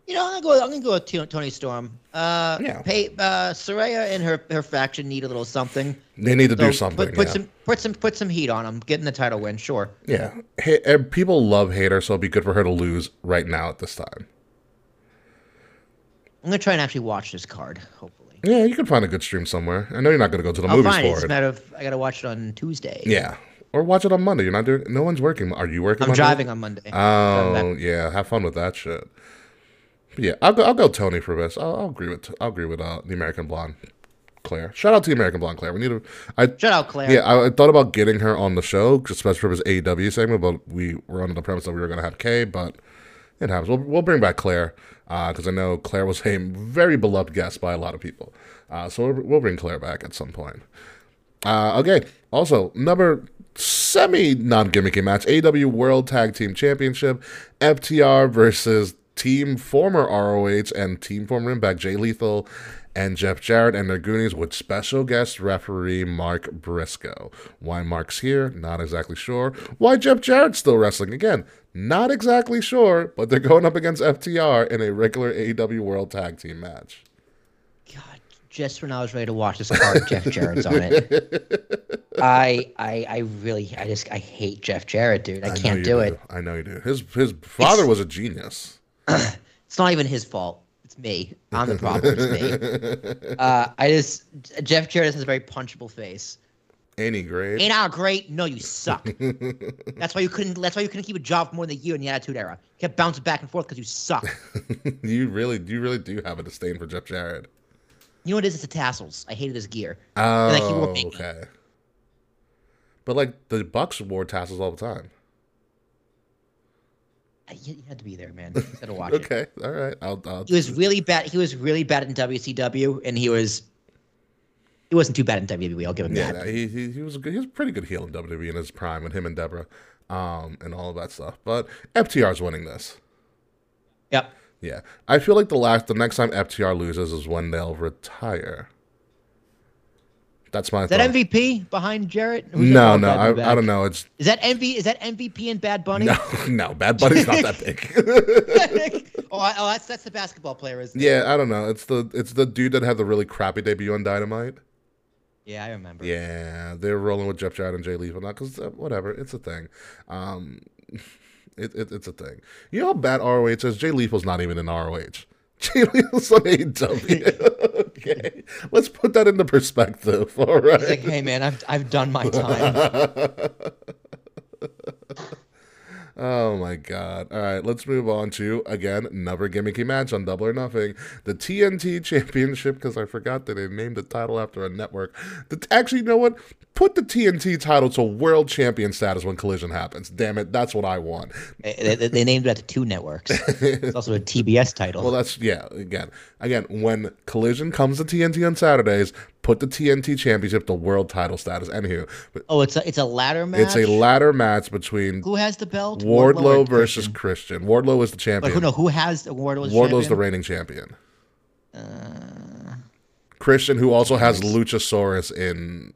You know, I'm gonna go. I'm gonna go with T- Toni Storm. Uh,
Yeah.
Pay, uh, Saraya and her her faction need a little something.
They need to
So
do something.
Put, put
yeah.
some put some put some heat on them. Getting the title win, sure.
yeah, hey, eh, people love Hayter, so it'd be good for her to lose right now at this time.
I'm gonna try and actually watch this card. Hopefully,
Yeah, you can find a good stream somewhere. I know you're not gonna go to the
I'll
movies
find it.
for
It's a
it.
matter of I gotta watch it on Tuesday.
Yeah, or watch it on Monday. You're not doing. No one's working. Are you working?
I'm
Monday?
driving on Monday.
Oh yeah, have fun with that shit. But yeah, I'll go. I'll go Toni for this. I'll, I'll agree with. I'll agree with uh, the American Blonde, Claire. Shout out to the American Blonde Claire. We need to. I
Shout out Claire.
yeah, I, I thought about getting her on the show, especially for his AEW segment, but we were under the premise that we were gonna have Kay, but it happens. We'll, we'll bring back Claire because I know Claire was a very beloved guest by a lot of people. Uh, so we'll, we'll bring Claire back at some point. Uh, okay. Also, number semi non gimmicky match: AW World Tag Team Championship, FTR versus Team former ROH and Team former Impact Jay Lethal and Jeff Jarrett and their Goonies with special guest referee Mark Briscoe. Why Mark's here? Not exactly sure. Why Jeff Jarrett's still wrestling again? Not exactly sure. But they're going up against FTR in a regular AW World Tag Team match.
God, just when I was ready to watch this card, Jeff Jarrett's on it. *laughs* I, I, I really, I just, I hate Jeff Jarrett, dude. I,
know
can't
you
do it.
I know you do. His his father was a genius. *clears throat*
It's not even his fault. It's me. I'm the problem. It's me. *laughs* Uh, I just, Jeff Jarrett has a very punchable face.
Any grade.
Ain't I great? No, you suck. *laughs* that's why you couldn't. That's why you couldn't keep a job for more than a year in the Attitude Era. You kept bouncing back and forth because you suck. *laughs*
you really, you really do have a disdain for Jeff Jarrett.
You know what it is? It's the tassels. I hated his gear.
Oh,
like, he wore oh,
okay. But like the Bucks wore tassels all the time.
Uh, you you had to be there, man. You had to watch it. *laughs*
Okay, all right. I'll, I'll
He was really bad. He was really bad in WCW, and he was. He wasn't too bad in WWE. I'll give him
yeah,
that.
he, he he was a good, he was pretty good heel in WWE in his prime with him and Debra, um, and all of that stuff. But FTR's winning this.
Yep.
Yeah, I feel like the last, the next time FTR loses is when they'll retire. That's my
Is that. MVP behind Jarrett? Who's
No, no, I, I don't know. It's
Is that MVP? Is that MVP and Bad Bunny?
no, *laughs* no. Bad Bunny's not that big. *laughs*
oh, I, oh, that's that's the basketball player, isn't it?
yeah, I don't know. It's the it's the dude that had the really crappy debut on Dynamite.
Yeah, I remember.
Yeah, they're rolling with Jeff Jarrett and Jay Lethal on that because uh, whatever, it's a thing. Um, *laughs* it, it, it's a thing. You know how bad ROH is? Jay was not even in ROH. *laughs* Jay Lethal was on AEW. *laughs* okay, let's put that into perspective. All
He's like,
right.
hey man, I've I've done my time.
Oh my god. All right, let's move on to again another gimmicky match on Double or Nothing, the TNT *laughs* Championship because I forgot that they named the title after a network. The, actually, you know what? Put the TNT title to World Champion status when Collision happens. Damn it, that's what I want.
they, they, they named it after two networks. It's also a TBS title. *laughs*
Well, that's yeah. Again, again, when Collision comes to TNT on Saturdays, put the TNT Championship to World Title status. Anywho, but
oh, it's a it's a ladder match.
it's a ladder match between
Who has the belt?
Wardlow
or
versus
Christian?
Christian. Wardlow is the champion.
But who no? Who has Wardlow's?
Wardlow's the reigning champion.
Uh,
Christian, who also has Luchasaurus in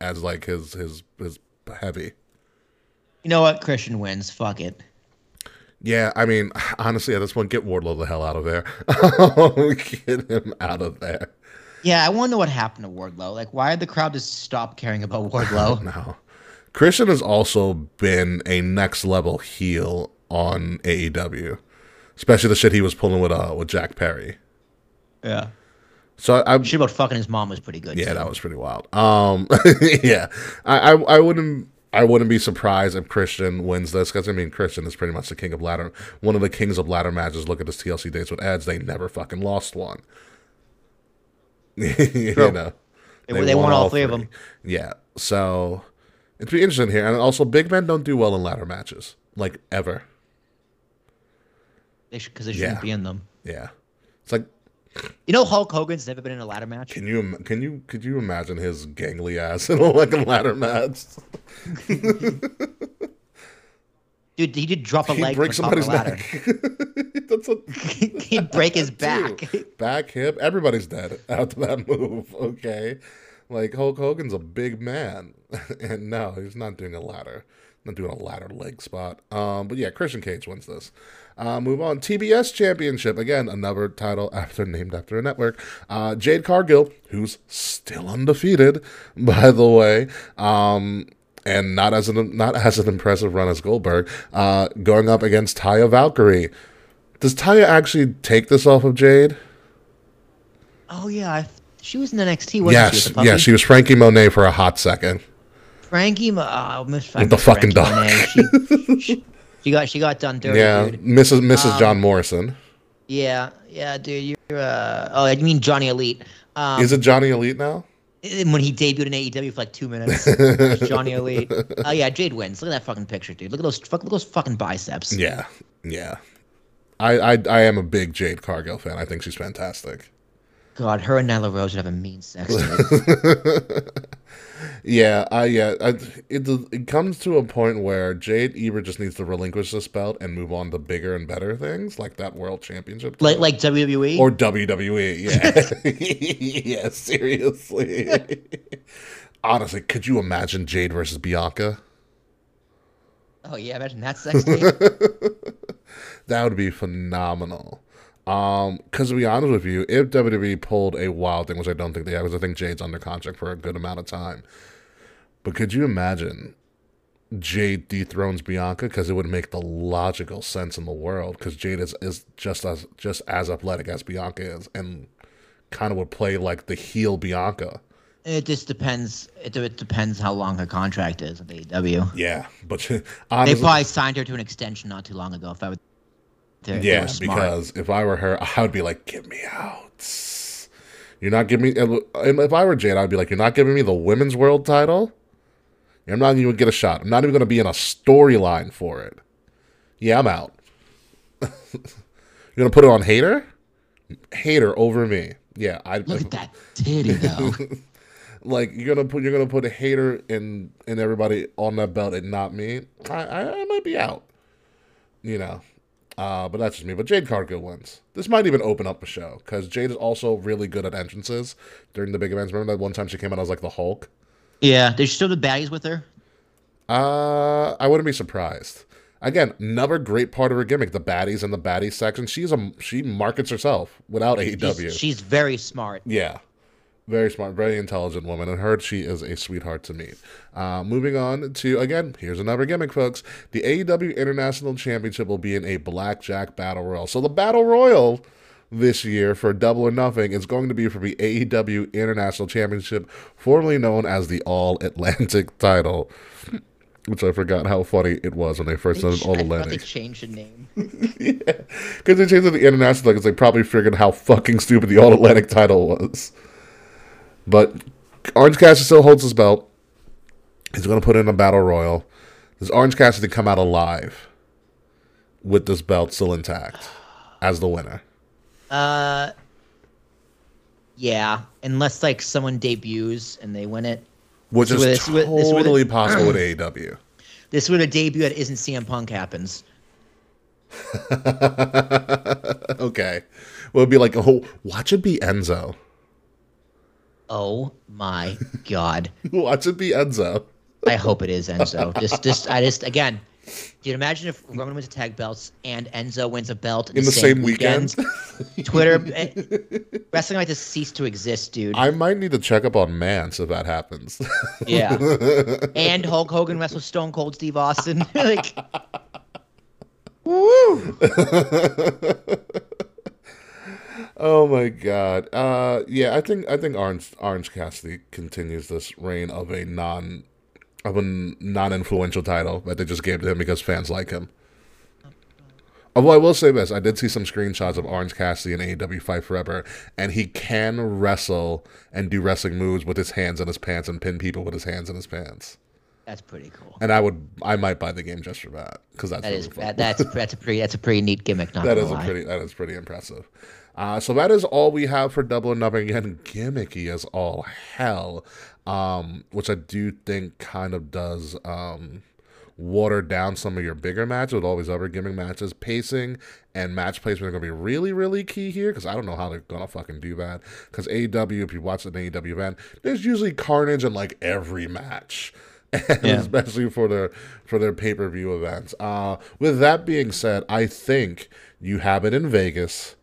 as like his his his heavy.
you know what? Christian wins. Fuck it.
Yeah, I mean, *laughs* honestly, at this point, get Wardlow the hell out of there. *laughs* get him out of there.
Yeah, I want to know what happened to Wardlow. Like, why did the crowd just stop caring about Wardlow?
No, Christian has also been a next level heel on AEW, especially the shit he was pulling with uh with Jack Perry.
yeah.
So I, I
Shit about fucking his mom was pretty good.
Yeah,
too.
that was pretty wild. Um, *laughs* yeah, I, I, I wouldn't, I wouldn't be surprised if Christian wins this because I mean, Christian is pretty much the king of ladder, one of the kings of ladder matches. Look at his TLC dates with Edge; they never fucking lost one. *laughs* you know,
They- they won all three of them.
Yeah, so it's be interesting here, and also big men don't do well in ladder matches, like ever.
They should because they shouldn't
Yeah.
be in them.
Yeah, it's like
You know, Hulk Hogan's never been in a ladder match.
Can you can you could you imagine his gangly ass *laughs* in a like a ladder match? *laughs*
Dude, he did drop a
He
leg
breaks
from
somebody's
ladder.
neck. *laughs* That's a *laughs*
He'd break his *laughs* back.
Dude, back hip. Everybody's dead after that move. Okay, like Hulk Hogan's a big man, and no, he's not doing a ladder. Not doing a ladder leg spot. Um, but yeah, Christian Cage wins this. Uh, move on. TBS Championship again, another title after named after a network. Uh, Jade Cargill, who's still undefeated, by the way. Um, and not as an not as an impressive run as Goldberg, uh, going up against Taya Valkyrie. Does Taya actually take this off of Jade?
Oh yeah, I, she was in the NXT. Wasn't
yes,
she,
yeah, she was Frankie Monet for a hot second.
Frankie. Mo- Oh, Miss
With the fucking
Frankie
dog.
She, *laughs* she, she got she got done dirty,
yeah,
dude.
Mrs. Mrs.
Um,
John Morrison.
Yeah, yeah, dude. You're uh oh, you mean Johnny Elite? Um,
Is it Johnny Elite now?
Eh, when he debuted in AEW for like two minutes. *laughs* Johnny Elite. Oh yeah, Jade wins. Look at that fucking picture, dude. Look at those fuck, look at those fucking biceps.
Yeah, yeah. I, I I am a big Jade Cargill fan. I think she's fantastic.
God, her and Nyla Rose would have a mean sex. *laughs*
Yeah, I yeah, I, it it comes to a point where Jade either just needs to relinquish this belt and move on to bigger and better things like that World Championship,
like
title.
like WWE.
or WWE. Yeah, *laughs* yeah, seriously. *laughs* Honestly, could you imagine Jade versus Bianca?
oh yeah, imagine that sex tape. *laughs*
That would be phenomenal. Um, because to be honest with you, if WWE pulled a wild thing, which I don't think they have, because I think Jade's under contract for a good amount of time. But could you imagine Jade dethrones Bianca? Because it would make the logical sense in the world. Because Jade is, is just as just as athletic as Bianca is, and kind of would play like the heel Bianca.
It just depends. It, it depends how long her contract is with AEW.
Yeah, but *laughs*
They
honestly,
probably signed her to an extension not too long ago. If I would, they're-
Yeah,
smart.
because if I were her, *laughs* I would be like, "Get me out." You're not giving me. If I were Jade, I'd be like, "You're not giving me the women's world title. I'm not even gonna get a shot. I'm not even gonna be in a storyline for it. Yeah, I'm out. *laughs* You're gonna put it on Hayter. Hayter over me. Yeah, I
look at that titty though. *laughs*
like you're gonna put you're gonna put a hater and and everybody on that belt and not me. I I, I might be out. You know. Uh, but that's just me. But Jade Cargill wins. This might even open up the show because Jade is also really good at entrances during the big events. Remember that one time she came out as like the Hulk?
yeah, they still the baddies with her.
Uh, I wouldn't be surprised. Again, another great part of her gimmick, the baddies and the baddies section. She's a she markets herself without AEW.
She's, she's very smart.
Yeah. Very smart, very intelligent woman, and her she is a sweetheart to meet. Uh, moving on to again, here's another gimmick, folks. The AEW International Championship will be in a blackjack battle royal. So the battle royal this year for Double or Nothing is going to be for the AEW International Championship, formerly known as the All Atlantic *laughs* title. Which I forgot how funny it was when they first said All
I thought they changed the name. *laughs*
yeah, Because they changed it to the international because they probably figured how fucking stupid the All Atlantic title was. But Orange Cassidy still holds his belt. He's going to put it in a battle royal. Does Orange Cassidy come out alive with this belt still intact as the winner?
Uh, yeah, unless like someone debuts and they win it.
Which
This
is
with- this with-
totally possible with AEW. *clears throat*
This would a debut that isn't CM Punk happens. *laughs*
okay. Well, it'd be like, oh, watch it be Enzo.
Oh my god! *laughs*
Watch it be Enzo.
I hope it is Enzo. Just, just, I just again. Dude, imagine if Roman wins a tag belts and Enzo wins a belt in,
In the same weekend. *laughs*
Twitter, eh, *laughs* wrestling might just cease to exist, dude.
I might need to check up on Mance if that happens.
Yeah. and Hulk Hogan wrestles Stone Cold Steve Austin. like, woo!
Oh my god. Uh yeah, I think I think Orange Orange Cassidy continues this reign of a non of a non influential title that they just gave to him because fans like him. Although I will say this, I did see some screenshots of Orange Cassidy in AEW Fight Forever, and he can wrestle and do wrestling moves with his hands in his pants and pin people with his hands in his pants.
That's pretty cool.
And I would, I might buy the game just for that because that's
That
really
is
fun.
that, that's that's a pretty that's a pretty neat gimmick. Not
That
gonna
a
lie.
pretty that is pretty impressive. Uh, so that is all we have for Double or Nothing. Again, gimmicky as all hell, um, which I do think kind of does um, water down some of your bigger matches with all these other gimmick matches. Pacing and match placement are going to be really, really key here because I don't know how they're going to fucking do that. Because AEW, if you watch an AEW event, there's usually carnage in like every match. And *laughs*
Yeah.
especially for their for their pay per view events. Uh, with that being said, I think you have it in Vegas.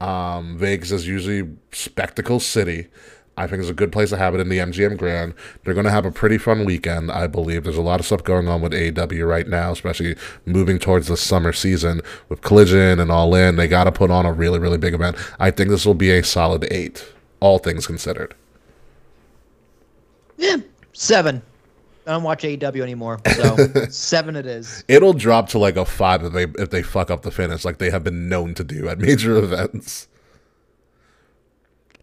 Um, Vegas is usually spectacle city. I think it's a good place to have it in the MGM Grand. They're going to have a pretty fun weekend, I believe. There's a lot of stuff going on with AEW right now, especially moving towards the summer season with Collision and All In. They got to put on a really, really big event. I think this will be a solid eight, all things considered.
Yeah, seven. I don't watch AEW anymore, *laughs* so seven it is.
It'll drop to like a five if they if they fuck up the finish, like they have been known to do at *laughs* major events.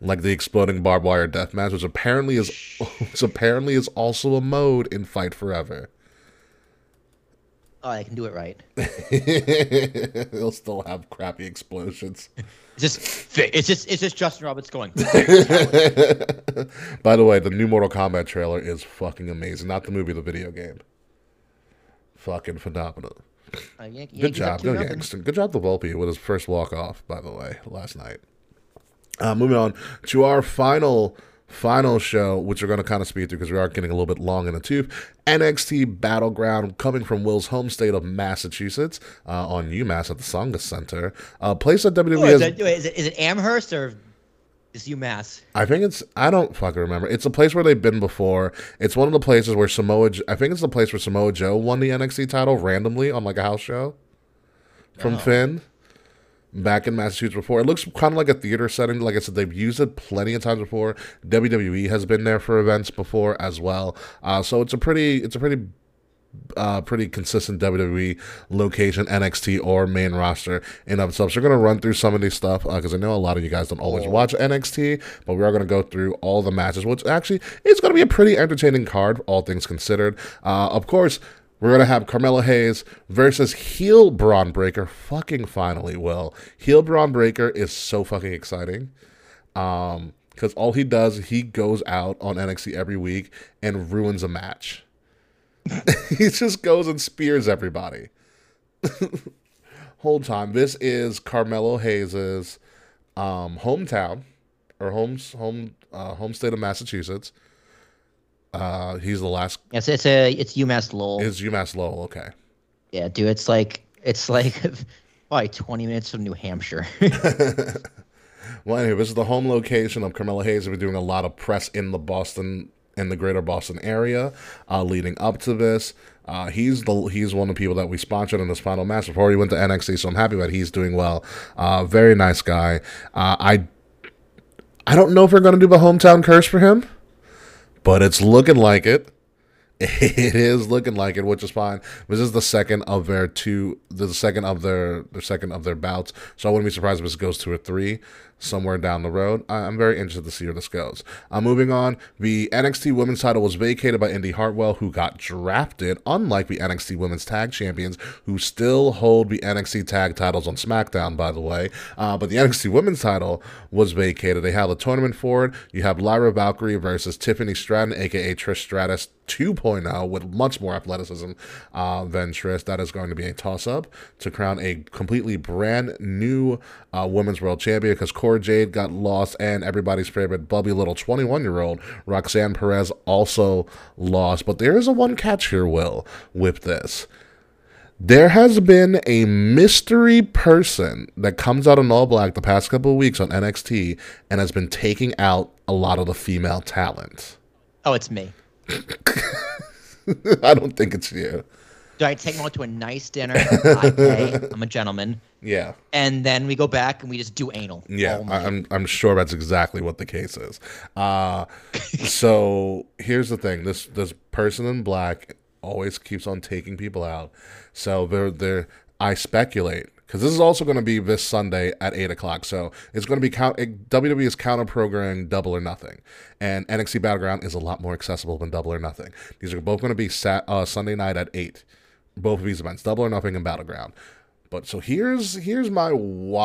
Like the exploding barbed wire death match, which apparently is *laughs* which apparently is also a mode in Fight Forever.
Oh, I can do it right.
They'll still have crappy explosions.
It's just it's just it's just Justin Roberts going. *laughs* *laughs*
By the way, the new Mortal Kombat trailer is fucking amazing. Not the movie, the video game. Fucking phenomenal.
Uh, Yan-
Good job, go
2-0.
Good job to Volpe with his first walk off, by the way, last night. Uh, moving on to our final final show, which we're going to kind of speed through because we are getting a little bit long in the tooth. NXT Battleground coming from Will's home state of Massachusetts uh, on UMass at the Tsongas Center. Uh, place that WWE
Oh,
has.
is, it, is, it, is it Amherst or is UMass?
I think it's I don't fucking remember. It's a place where they've been before. It's one of the places where Samoa. I think it's the place where Samoa Joe won the NXT title randomly on like a house show from Finn back in Massachusetts before. It looks kind of like a theater setting. Like I said, they've used it plenty of times before. WWE has been there for events before as well. Uh, so it's a pretty it's a pretty uh, pretty consistent WWE location, NXT or main roster in of itself. So we're going to run through some of these stuff because I know a lot of you guys don't always watch NXT, but we are going to go through all the matches, which actually is going to be a pretty entertaining card, all things considered. Uh, of course, we're going to have Carmelo Hayes versus heel Bron Breakker. Fucking finally, Will. Heel Bron Breakker is so fucking exciting. Um, because all he does, he goes out on NXT every week and ruins a match. *laughs* he just goes and spears everybody. *laughs* Whole time. This is Carmelo Hayes's um, hometown or home home uh, home state of Massachusetts. Uh, he's the last.
Yes, it's a it's UMass Lowell.
Is UMass Lowell? Okay.
yeah, dude, it's like it's like *laughs* probably 20 minutes from New Hampshire. *laughs*
Well, anyway, this is the home location of Carmelo Hayes. We're doing a lot of press in the Boston, in the greater Boston area, uh, leading up to this. Uh, he's the he's one of the people that we sponsored in this final match before he went to NXT. So I'm happy that he's doing well. Uh, very nice guy. Uh, I I don't know if we're gonna do the hometown curse for him, but it's looking like it. *laughs* It is looking like it, which is fine. This is the second of their two, the second of their, the second of their bouts. So I wouldn't be surprised if this goes to a three somewhere down the road. I'm very interested to see where this goes. Uh, moving on, the NXT Women's title was vacated by Indi Hartwell, who got drafted, unlike the NXT Women's Tag Champions, who still hold the NXT Tag titles on SmackDown, by the way. Uh, but the NXT Women's title was vacated. They held a tournament for it. You have Lyra Valkyrie versus Tiffany Stratton, aka Trish Stratus 2.0, with much more athleticism uh, than Trish. That is going to be a toss up to crown a completely brand new uh, Women's World Champion because Cora Jade got lost, and everybody's favorite Bubby Little 21 year old Roxanne Perez also lost. But there is a one catch here, Will, with this. There has been a mystery person that comes out in all black the past couple of weeks on NXT and has been taking out a lot of the female talent.
oh, it's me. *laughs*
I don't think it's you.
Do I take them out to a nice dinner? *laughs* I pay. I'm a gentleman.
Yeah.
And then we go back and we just do anal.
Yeah, I, I'm I'm sure that's exactly what the case is. Uh, *laughs* so here's the thing: this this person in black always keeps on taking people out. So they're they're I speculate because this is also going to be this Sunday at eight o'clock. So it's going to be count. WWE is counter programming Double or Nothing, and NXT Battleground is a lot more accessible than Double or Nothing. These are both going to be sat, uh, Sunday night at eight. Both of these events, Double or Nothing and Battleground. But so here's here's my wild.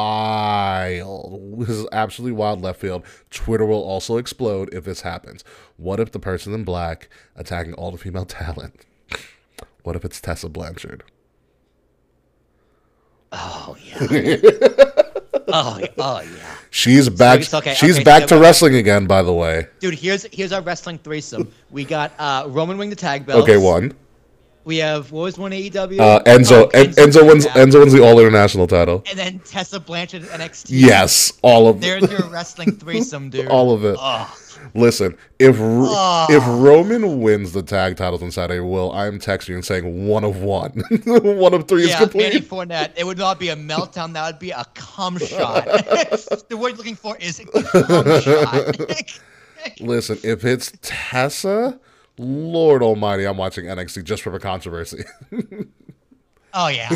This is absolutely wild left field. Twitter will also explode if this happens. What if the person in black attacking all the female *laughs* talent? What if it's Tessa Blanchard?
Oh *laughs* yeah. oh, yeah. oh yeah.
She's back.
it's okay,
she's
okay,
back
so
to wrestling again. By the way.
Dude, here's here's our wrestling threesome. We got uh Roman wing the tag belts.
Okay, one.
We have what was one AEW?
Uh, Enzo.
Oh,
En- Enzo wins.
yeah.
Enzo wins the All International title.
And then Tessa Blanchard at NXT.
Yes, all of them.
There's your wrestling *laughs* threesome, dude.
all of it.
Oh,
Listen, if
Oh.
if Roman wins the tag titles on Saturday, Will I am texting you and saying one of one, *laughs* one of three is
yeah, Manny
complete.
Fournette. It would not be a meltdown. That would be a cum *laughs* shot. the word you're looking for is cum shot.
Listen, if it's Tessa, Lord Almighty, I'm watching NXT just for the controversy. *laughs*
oh yeah.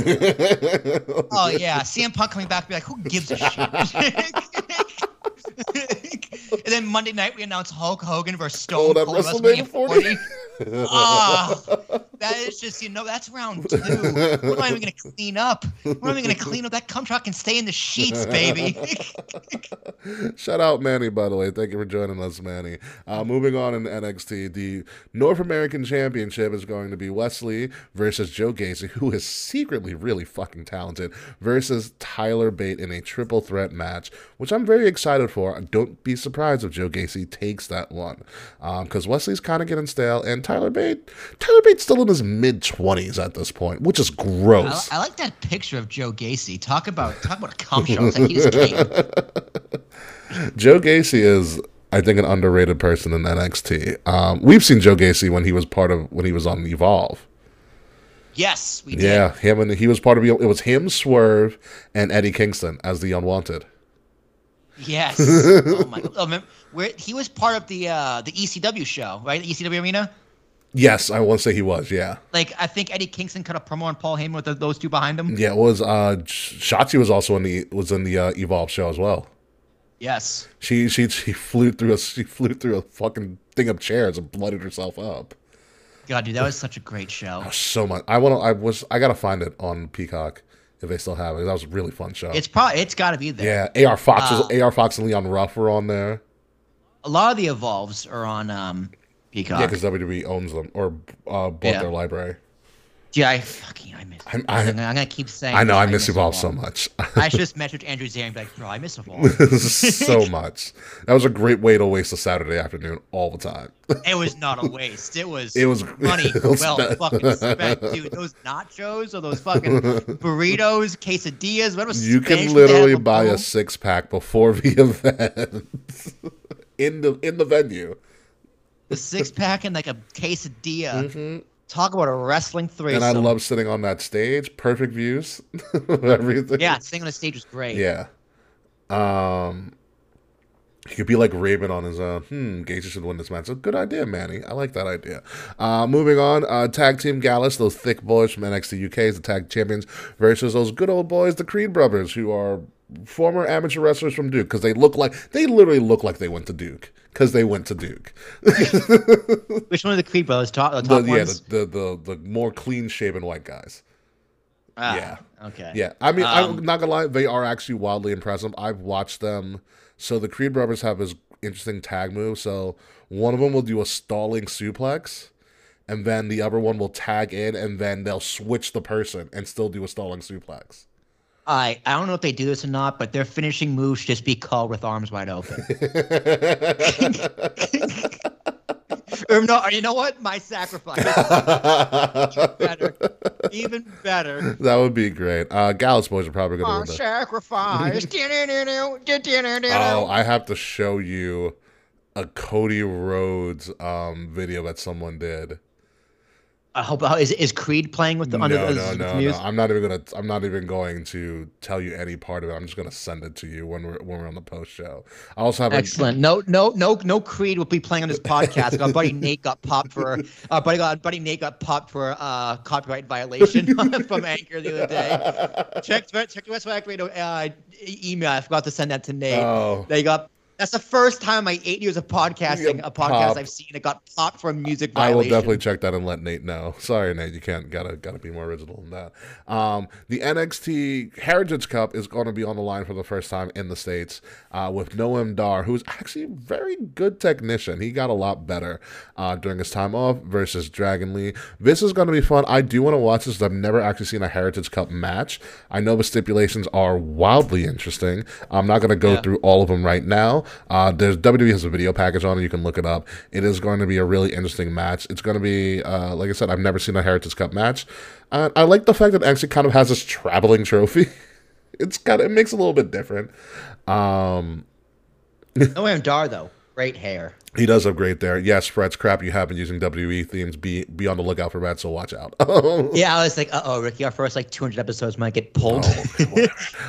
Oh yeah. CM Punk coming back, be like, who gives a shit? *laughs* and then Monday night we announce Hulk Hogan versus Stone Cold
WrestleMania
WrestleMania 40. Ah, *laughs* that is just you know that's round two. What am I even gonna clean up? What am I gonna clean up? That cum truck can stay in the sheets, baby. *laughs*
Shout out Manny, by the way. Thank you for joining us, Manny. Uh, moving on in NXT, the North American Championship is going to be Wes Lee versus Joe Gacy, who is secretly really fucking talented, versus Tyler Bate in a triple threat match, which I'm very excited for. Don't be surprised if Joe Gacy takes that one, because um, Wes Lee's kind of getting stale, and Tyler Bate, Tyler Bate's still in his mid twenties at this point, which is gross.
I, I, like that picture of Joe Gacy. Talk about talk about a show. It's like he just came.
Joe Gacy is, I think, an underrated person in NXT. Um, we've seen Joe Gacy when he was part of when he was on Evolve.
Yes, we did.
Yeah, him and he was part of it was him, Swerve, and Eddie Kingston as the Unwanted.
Yes. *laughs* oh my. Oh, where he was part of the uh, the ECW show, right? The ECW arena.
Yes, I want to say he was. Yeah.
Like I think Eddie Kingston cut a promo on Paul Heyman with the, those two behind him.
Yeah, it was. Uh, Shotzi was also in the was in the uh, Evolve show as well.
Yes.
She she she flew through a she flew through a fucking thing of chairs and blooded herself up.
God, dude, that was such a great show.
Oh, so much. I want to. I was. I gotta find it on Peacock if they still have it. That was a really fun show.
It's probably it's got to be there.
Yeah, AR Fox uh, AR Fox and Leon Ruff were on there.
A lot of the evolves are on um, Peacock.
Yeah, because WWE owns them or uh, bought yeah. their library.
Yeah, I fucking I miss. I'm, I, am gonna keep saying.
I know I, I miss, Evolve, so much.
I should *laughs* just message Andrew be like, "Bro, I miss Evolve *laughs*
so much." That was a great way to waste a Saturday afternoon all the time.
it was not a *laughs* waste. It was.
It was
money well spent. fucking spent, dude. Those nachos or those fucking burritos, quesadillas. What was
you can literally buy a six pack before the event in the in the venue.
The six pack and like a quesadilla. Mm-hmm Talk about a wrestling three.
And I love sitting on that stage. Perfect views. *laughs* Everything.
Yeah, sitting on the stage was great.
Yeah. Um, he could be like Raven on his own. Hmm, Gage should win this match. A good idea, Manny. I like that idea. Uh, moving on, uh, tag team Gallus, those thick boys from NXT UK as the tag champions, versus those good old boys, the Creed brothers, who are former amateur wrestlers from Duke because they look like they literally look like they went to Duke because they went to Duke. *laughs*
Which one of the Creed brothers? Top, the top
the, yeah, the, the, the the more clean shaven white guys.
Ah, yeah. Okay.
Yeah. I mean, um, I'm not gonna lie, they are actually wildly impressive. I've watched them. So the Creed brothers have this interesting tag move. So one of them will do a stalling suplex, and then the other one will tag in, and then they'll switch the person and still do a stalling suplex.
I I don't know if they do this or not, but their finishing move should just be called with arms wide open. *laughs* or no, you know what? My sacrifice. even better. Even better.
That would be great. Uh, Gallus boys are probably going
to win. Sacrifice. *laughs*
oh, I have to show you a Cody Rhodes um, video that someone did.
I hope uh, is is Creed playing with the
no,
under
no, no, no, no. I'm not even gonna. I'm not even going to tell you any part of it. I'm just gonna send it to you when we're when we're on the post show. I also have
excellent. A, no, no, no, no. Creed will be playing on this podcast. our buddy *laughs* Nate got popped for. Our buddy, our buddy Nate got popped for uh, copyright violation *laughs* from Anchor the other day. Check check the West uh, email. I forgot to send that to Nate. Oh. They got that's the first time in my eight years of podcasting, a podcast I've seen it got popped for a music violation.
I will definitely check that and let Nate know. *laughs* Sorry, Nate, you can't gotta gotta be more original than that. Um, the NXT Heritage Cup is going to be on the line for the first time in the states uh, with Noam Dar, who's actually a very good technician. He got a lot better uh, during his time off versus Dragon Lee. This is going to be fun. I do want to watch this. I've never actually seen a Heritage Cup match. I know the stipulations are wildly interesting. I'm not going to go yeah. through all of them right now. Uh, there's WWE has a video package on it. You can look it up. It is going to be a really interesting match. It's going to be, uh, like I said, I've never seen a Heritage Cup match. Uh, I like the fact that it actually kind of has this traveling trophy. *laughs* it's kind of it makes it a little bit different. Um,
Noam Dar though, great hair.
He does great there. Yes, Fred's crap. You have been using WE themes. Be be on the lookout for that. So watch out. *laughs*
yeah, I was like, uh oh, Ricky, our first like 200 episodes might get pulled.
Oh,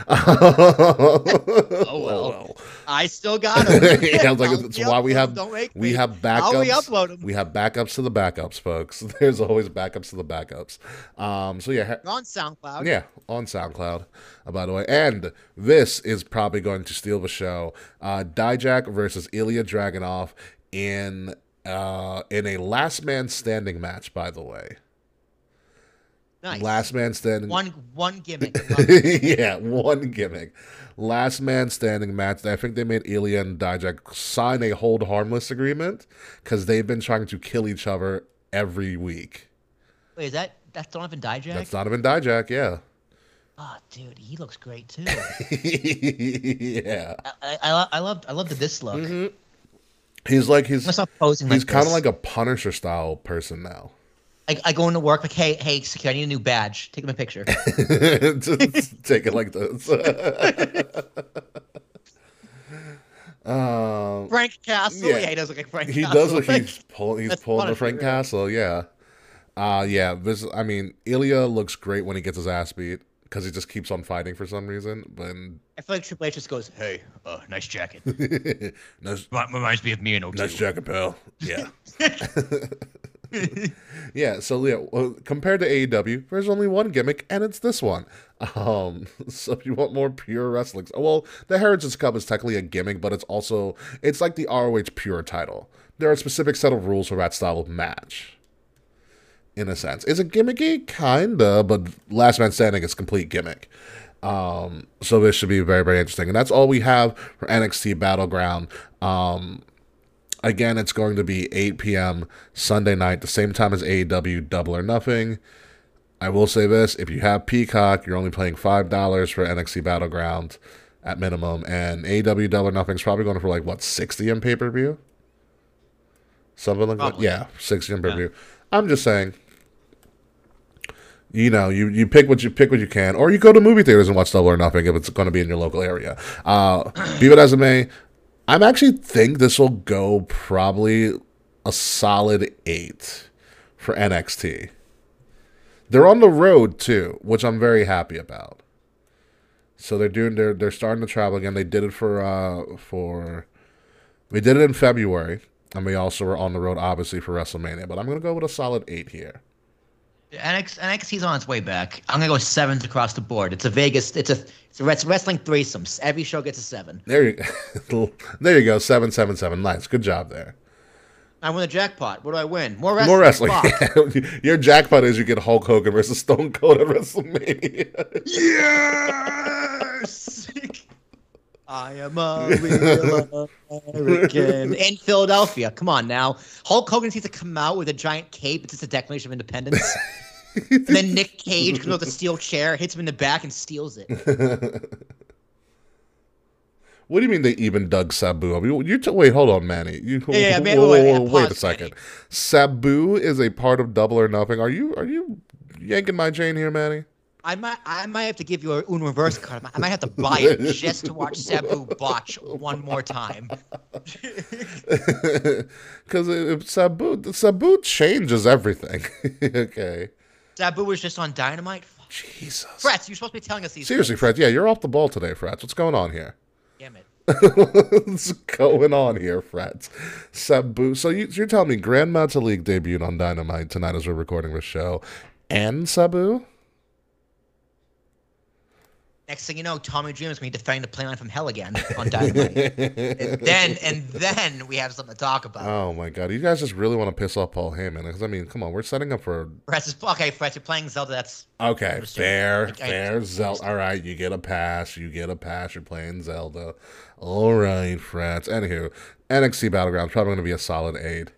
*laughs* *laughs*
oh well. I still got them.
yeah, I was like, that's why we have we have backups.
We upload them.
We have backups to the backups, folks. There's always backups to the backups. Um, so yeah,
on SoundCloud.
Yeah, on SoundCloud. Uh, by the way, and this is probably going to steal the show. Uh, Dijak versus Ilya Dragunov in uh, in a last man standing match. By the way.
Nice.
Last man standing.
one one gimmick. I love it.
yeah, one gimmick. Last man standing match. I think they made Ilya and Dijak sign a hold harmless agreement because they've been trying to kill each other every week.
Wait, is that that's Donovan Dijak?
That's Donovan Dijak, yeah.
Oh, dude, he looks great too. *laughs*
yeah.
I, I, I, I love I love the this look.
Mm-hmm. He's like he's
I'm gonna posing
he's
like
kind of like a Punisher style person now.
I, I go into work like, hey, hey, security, I need a new badge. Take my picture. *laughs*
Just *laughs* take it like this. *laughs* um,
Frank Castle.
Yeah.
Yeah. he does look like Frank
he
Castle.
does look he's pulling he's
That's
pulling the Frank? Castle, yeah. Uh yeah, this I mean, Ilya looks great when he gets his ass beat because he just keeps on fighting for some reason. But
I feel like Triple H just goes, hey, uh, nice jacket. *laughs*
nice,
Remi- Reminds me of me and O2.
nice jacket, pal. Yeah. *laughs* yeah, so yeah, well, compared to AEW, there's only one gimmick, and it's this one. Um, *laughs* so if you want more pure wrestling, well, the Heritage Cup is technically a gimmick, but it's also it's like the ROH Pure title. There are a specific set of rules for that style of match. In a sense, is it gimmicky? Kinda, but Last Man Standing is complete gimmick. Um, so this should be very, very interesting, and that's all we have for NXT Battleground. Um, Again, it's going to be 8 p.m. Sunday night, the same time as AEW Double or Nothing. I will say this if you have Peacock, you're only paying $5 for NXT Battleground at minimum, and AEW Double or Nothing is probably going for like, what, 60 in pay per view? Something like that? Yeah, 60 in pay per view. I'm just saying. You know, you, you pick what you pick what you can, or you go to movie theaters and watch Double or Nothing if it's going to be in your local area. Uh, be it as it may, I'm actually think this will go probably a solid eight for NXT. They're on the road too, which I'm very happy about. So they're doing they're they're starting to travel again. They did it for uh for we did it in February, and we also were on the road obviously for WrestleMania. But I'm gonna go with a solid eight here.
NX, NXT's on its way back. I'm gonna go sevens across the board. It's a Vegas. It's a it's a res- wrestling threesomes. Every show gets a seven.
There you *laughs* there you go seven seven seven. Nice, good job there.
I win the jackpot. What do I win? More wrestling.
More wrestling. *laughs* Your jackpot is you get Hulk Hogan versus Stone Cold at *laughs* WrestleMania.
Yes. I am a real American. *laughs* In Philadelphia. Come on now. Hulk Hogan needs to come out with a giant cape. It's just a Declaration of Independence. *laughs* and then Nick Cage comes out with a steel chair, hits him in the back, and steals it. *laughs*
What do you mean they even dug Sabu? I mean, you t- wait, hold on, Manny. You,
Yeah, yeah, man,
whoa,
wait,
whoa, wait a second.
Manny.
Sabu is a part of Double or Nothing. Are you are you yanking my chain here, Manny?
I might, I might have to give you a un reverse card. I might have to buy it *laughs* just to watch Sabu botch one more time. *laughs*
Because Sabu Sabu changes everything. *laughs* okay,
Sabu was just on Dynamite.
Jesus.
Frets, you're supposed to be telling us these.
Seriously. Fred. Yeah, you're off the ball today, Freds. What's going on here?
Damn it.
What's going on here, Freds? Sabu. So you, you're telling me Grand League debuted on Dynamite tonight as we're recording this show, and Sabu?
Next thing you know, Tommy Dreamer's going to be defending the plane line from hell again on Dynamite. and then, and then we have something to talk about.
Oh my god, you guys just really want to piss off Paul Heyman? Because I mean, come on, we're setting up for
Frets is okay. Frets, you're playing Zelda. That's
okay, fair,
I- I
fair. Zelda. All right, you get a pass. You get a pass. You're playing Zelda. All right, frats. Anywho, NXT Battleground probably going to be a solid eight.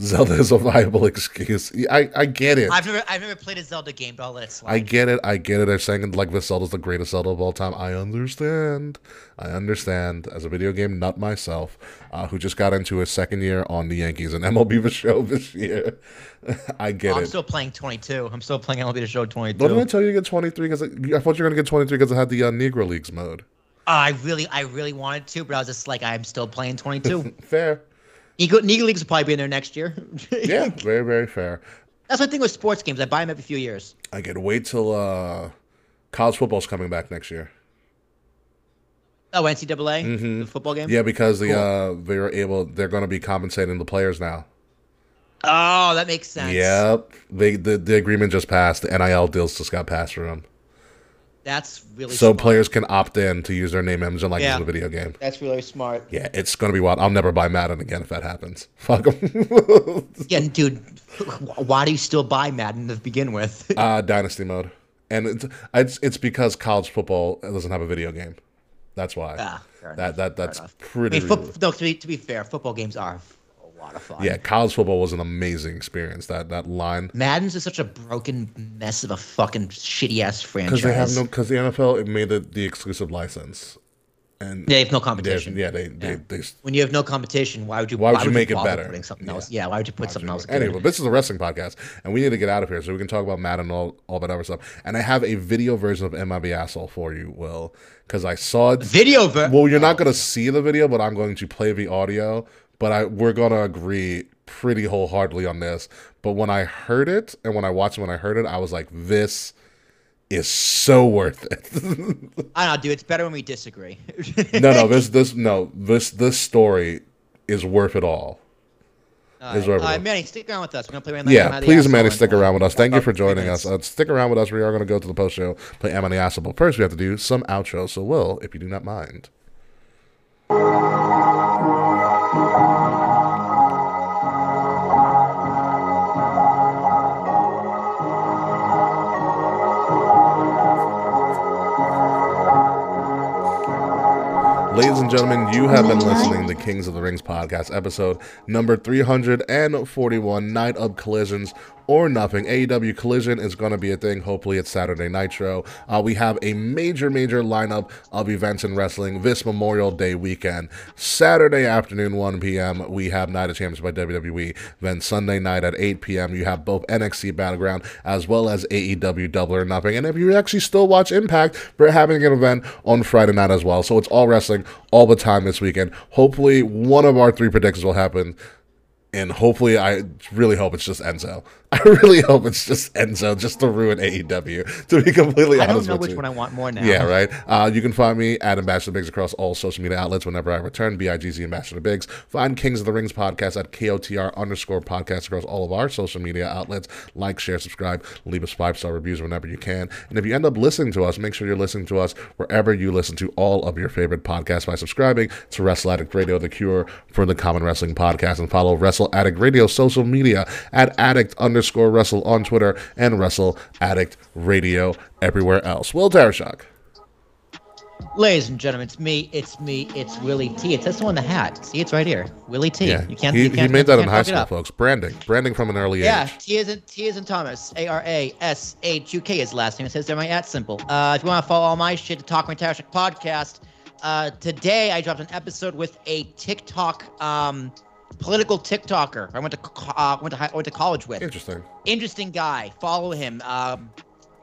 Zelda is a viable *laughs* excuse. I I get it.
I've never, I've never played a Zelda game, but I'll let it slide.
I get it. I get it. They're saying like this Zelda's the greatest Zelda of all time. I understand. I understand. As a video game nut myself, uh, who just got into his second year on the Yankees and *laughs* MLB The Show this year, *laughs* I get it.
I'm
it.
still playing 22. I'm still playing MLB The Show 22.
What did I tell you to get 23? Because I thought you were going to get 23 because it had the uh, Negro Leagues mode.
Uh, I really, I really wanted to, but I was just like, I'm still playing 22.
Fair.
Eagle, Eagle Leagues will probably be in there next year. *laughs*
Yeah, very, very fair.
That's my thing with sports games. I buy them every few years.
I get wait till uh, college football's coming back next year.
Oh, NCAA, the football game.
Mm-hmm. Yeah, because the
Cool.
uh, they were able, they're going to be compensating the players now.
Oh, that makes sense.
Yep. They the, the agreement just passed. The NIL deals just got passed for them.
That's really
so
smart.
players can opt in to use their name, image, and likeness
Yeah.
in the video game.
That's really smart.
Yeah, it's gonna be wild. I'll never buy Madden again if that happens. *laughs* Fuck them.
Yeah, dude, why do you still buy Madden to begin with? *laughs*
uh, Dynasty mode, and it's, it's it's because college football doesn't have a video game. That's why.
Ah, fair
that that that's
enough. I
pretty.
mean, foot, no, to be to be fair, football games are a lot of fun.
yeah, college football was an amazing experience. That that line
Madden's is such a broken mess of a fucking shitty ass franchise.
because they have no because the NFL it made it the exclusive license, and
They have no
they-
competition.
yeah they they, they
When you have no competition, why would you?
Why would you make it better?
Putting something
Yeah.
else. Yeah. Why would you put something else? good?
Anyway, this is a wrestling podcast, and we need to get out of here so we can talk about Madden and all, all that other stuff. And I have a video version of MIB Asshole for you, Will, because I saw it.
Video. Ver-
Well, you're not going to see the video, but I'm going to play the audio. But I we're to agree pretty wholeheartedly on this. But when I heard it, and when I watched it, when I heard it, I was like, this is so worth it. *laughs*
I don't know, dude. It's better when we disagree.
no, no, this *laughs* this no this this story is worth it all.
All
Is
right, all right, Manny, stick around with us. We're gonna play. Random
Yeah, please, Manny, stick around with us. Thank you for joining us. Uh, stick around with us. We are going to go to the post show, play I Asshole. But first, we have to do some outro. So, Will, if you do not mind. Ladies and gentlemen, you have been listening to the Kings of the Rings podcast, episode number 341 Night of Collisions or Nothing. AEW Collision is going to be a thing. Hopefully, it's Saturday Nitro. Uh, we have a major, major lineup of events in wrestling this Memorial Day weekend. Saturday afternoon, 1 p.m., we have Night of Champions by WWE. Then Sunday night at 8 p.m., you have both NXT Battleground as well as AEW Double or Nothing. And if you actually still watch Impact, we're having an event on Friday night as well. So it's all wrestling all the time this weekend. Hopefully, one of our three predictions will happen. And hopefully, I really hope it's just Enzo. *laughs* I really hope it's just Enzo, just to ruin AEW. To be completely honest,
I don't know which
you.
one I want more now.
Yeah, right. Uh, you can find me at Ambassador Biggs across all social media outlets whenever I return. BIGZ Ambassador Biggs. Find Kings of the Rings podcast at KOTR underscore podcast across all of our social media outlets. Like, share, subscribe, leave us five star reviews whenever you can. And if you end up listening to us, make sure you're listening to us wherever you listen to all of your favorite podcasts by subscribing to Wrestle Addict Radio, the cure for the common wrestling podcast, and follow Wrestle Addict Radio social media at addict underscore wrestle on Twitter and Wrestle Addict Radio everywhere else. Will Tarashuk.
Ladies and gentlemen, it's me. It's me. It's Willie T. It says so on the hat. See, it's right here. Willie T.
Yeah,
You can't.
he,
you can't,
made that in high school, folks. Branding, branding from an early
Yeah,
age.
Yeah, T isn't T isn't Thomas. A R A S H U K is last name. It says there my at simple. Uh, if you want to follow all my shit, the Talk My Tarashuk podcast. Uh, today I dropped an episode with a TikTok, um, political TikToker. I went to uh, went to high, went to college with.
Interesting.
Interesting guy. Follow him. Um,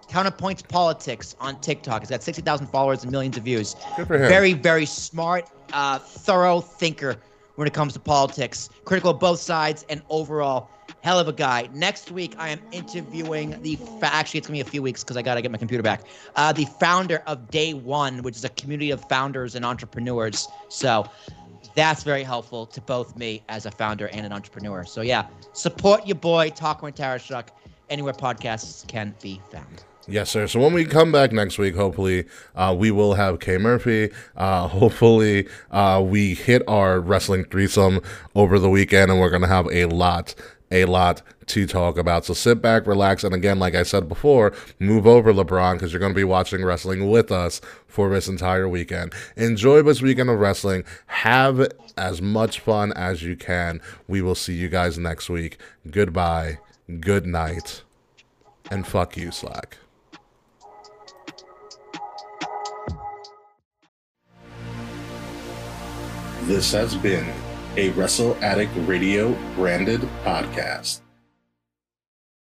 Counterpoints Politics on TikTok. He's got sixty thousand followers and millions of views.
Good for him.
Very very smart, uh, thorough thinker when it comes to politics. Critical of both sides and overall hell of a guy. Next week, I am interviewing the. Fa- actually, it's gonna be a few weeks because I gotta get my computer back. Uh, the founder of Day One, which is a community of founders and entrepreneurs. So that's very helpful to both me as a founder and an entrepreneur. So yeah, support your boy and Tarashuk anywhere podcasts can be found.
Yes, sir. So when we come back next week, hopefully, uh, we will have Kay Murphy. Uh, hopefully, uh, we hit our wrestling threesome over the weekend, and we're going to have a lot, a lot to talk about. So sit back, relax, and again, like I said before, move over, LeBron, because you're going to be watching wrestling with us for this entire weekend. Enjoy this weekend of wrestling. Have as much fun as you can. We will see you guys next week. Goodbye, good night, and fuck you, Slack. This has been a Wrestle Addict Radio branded podcast.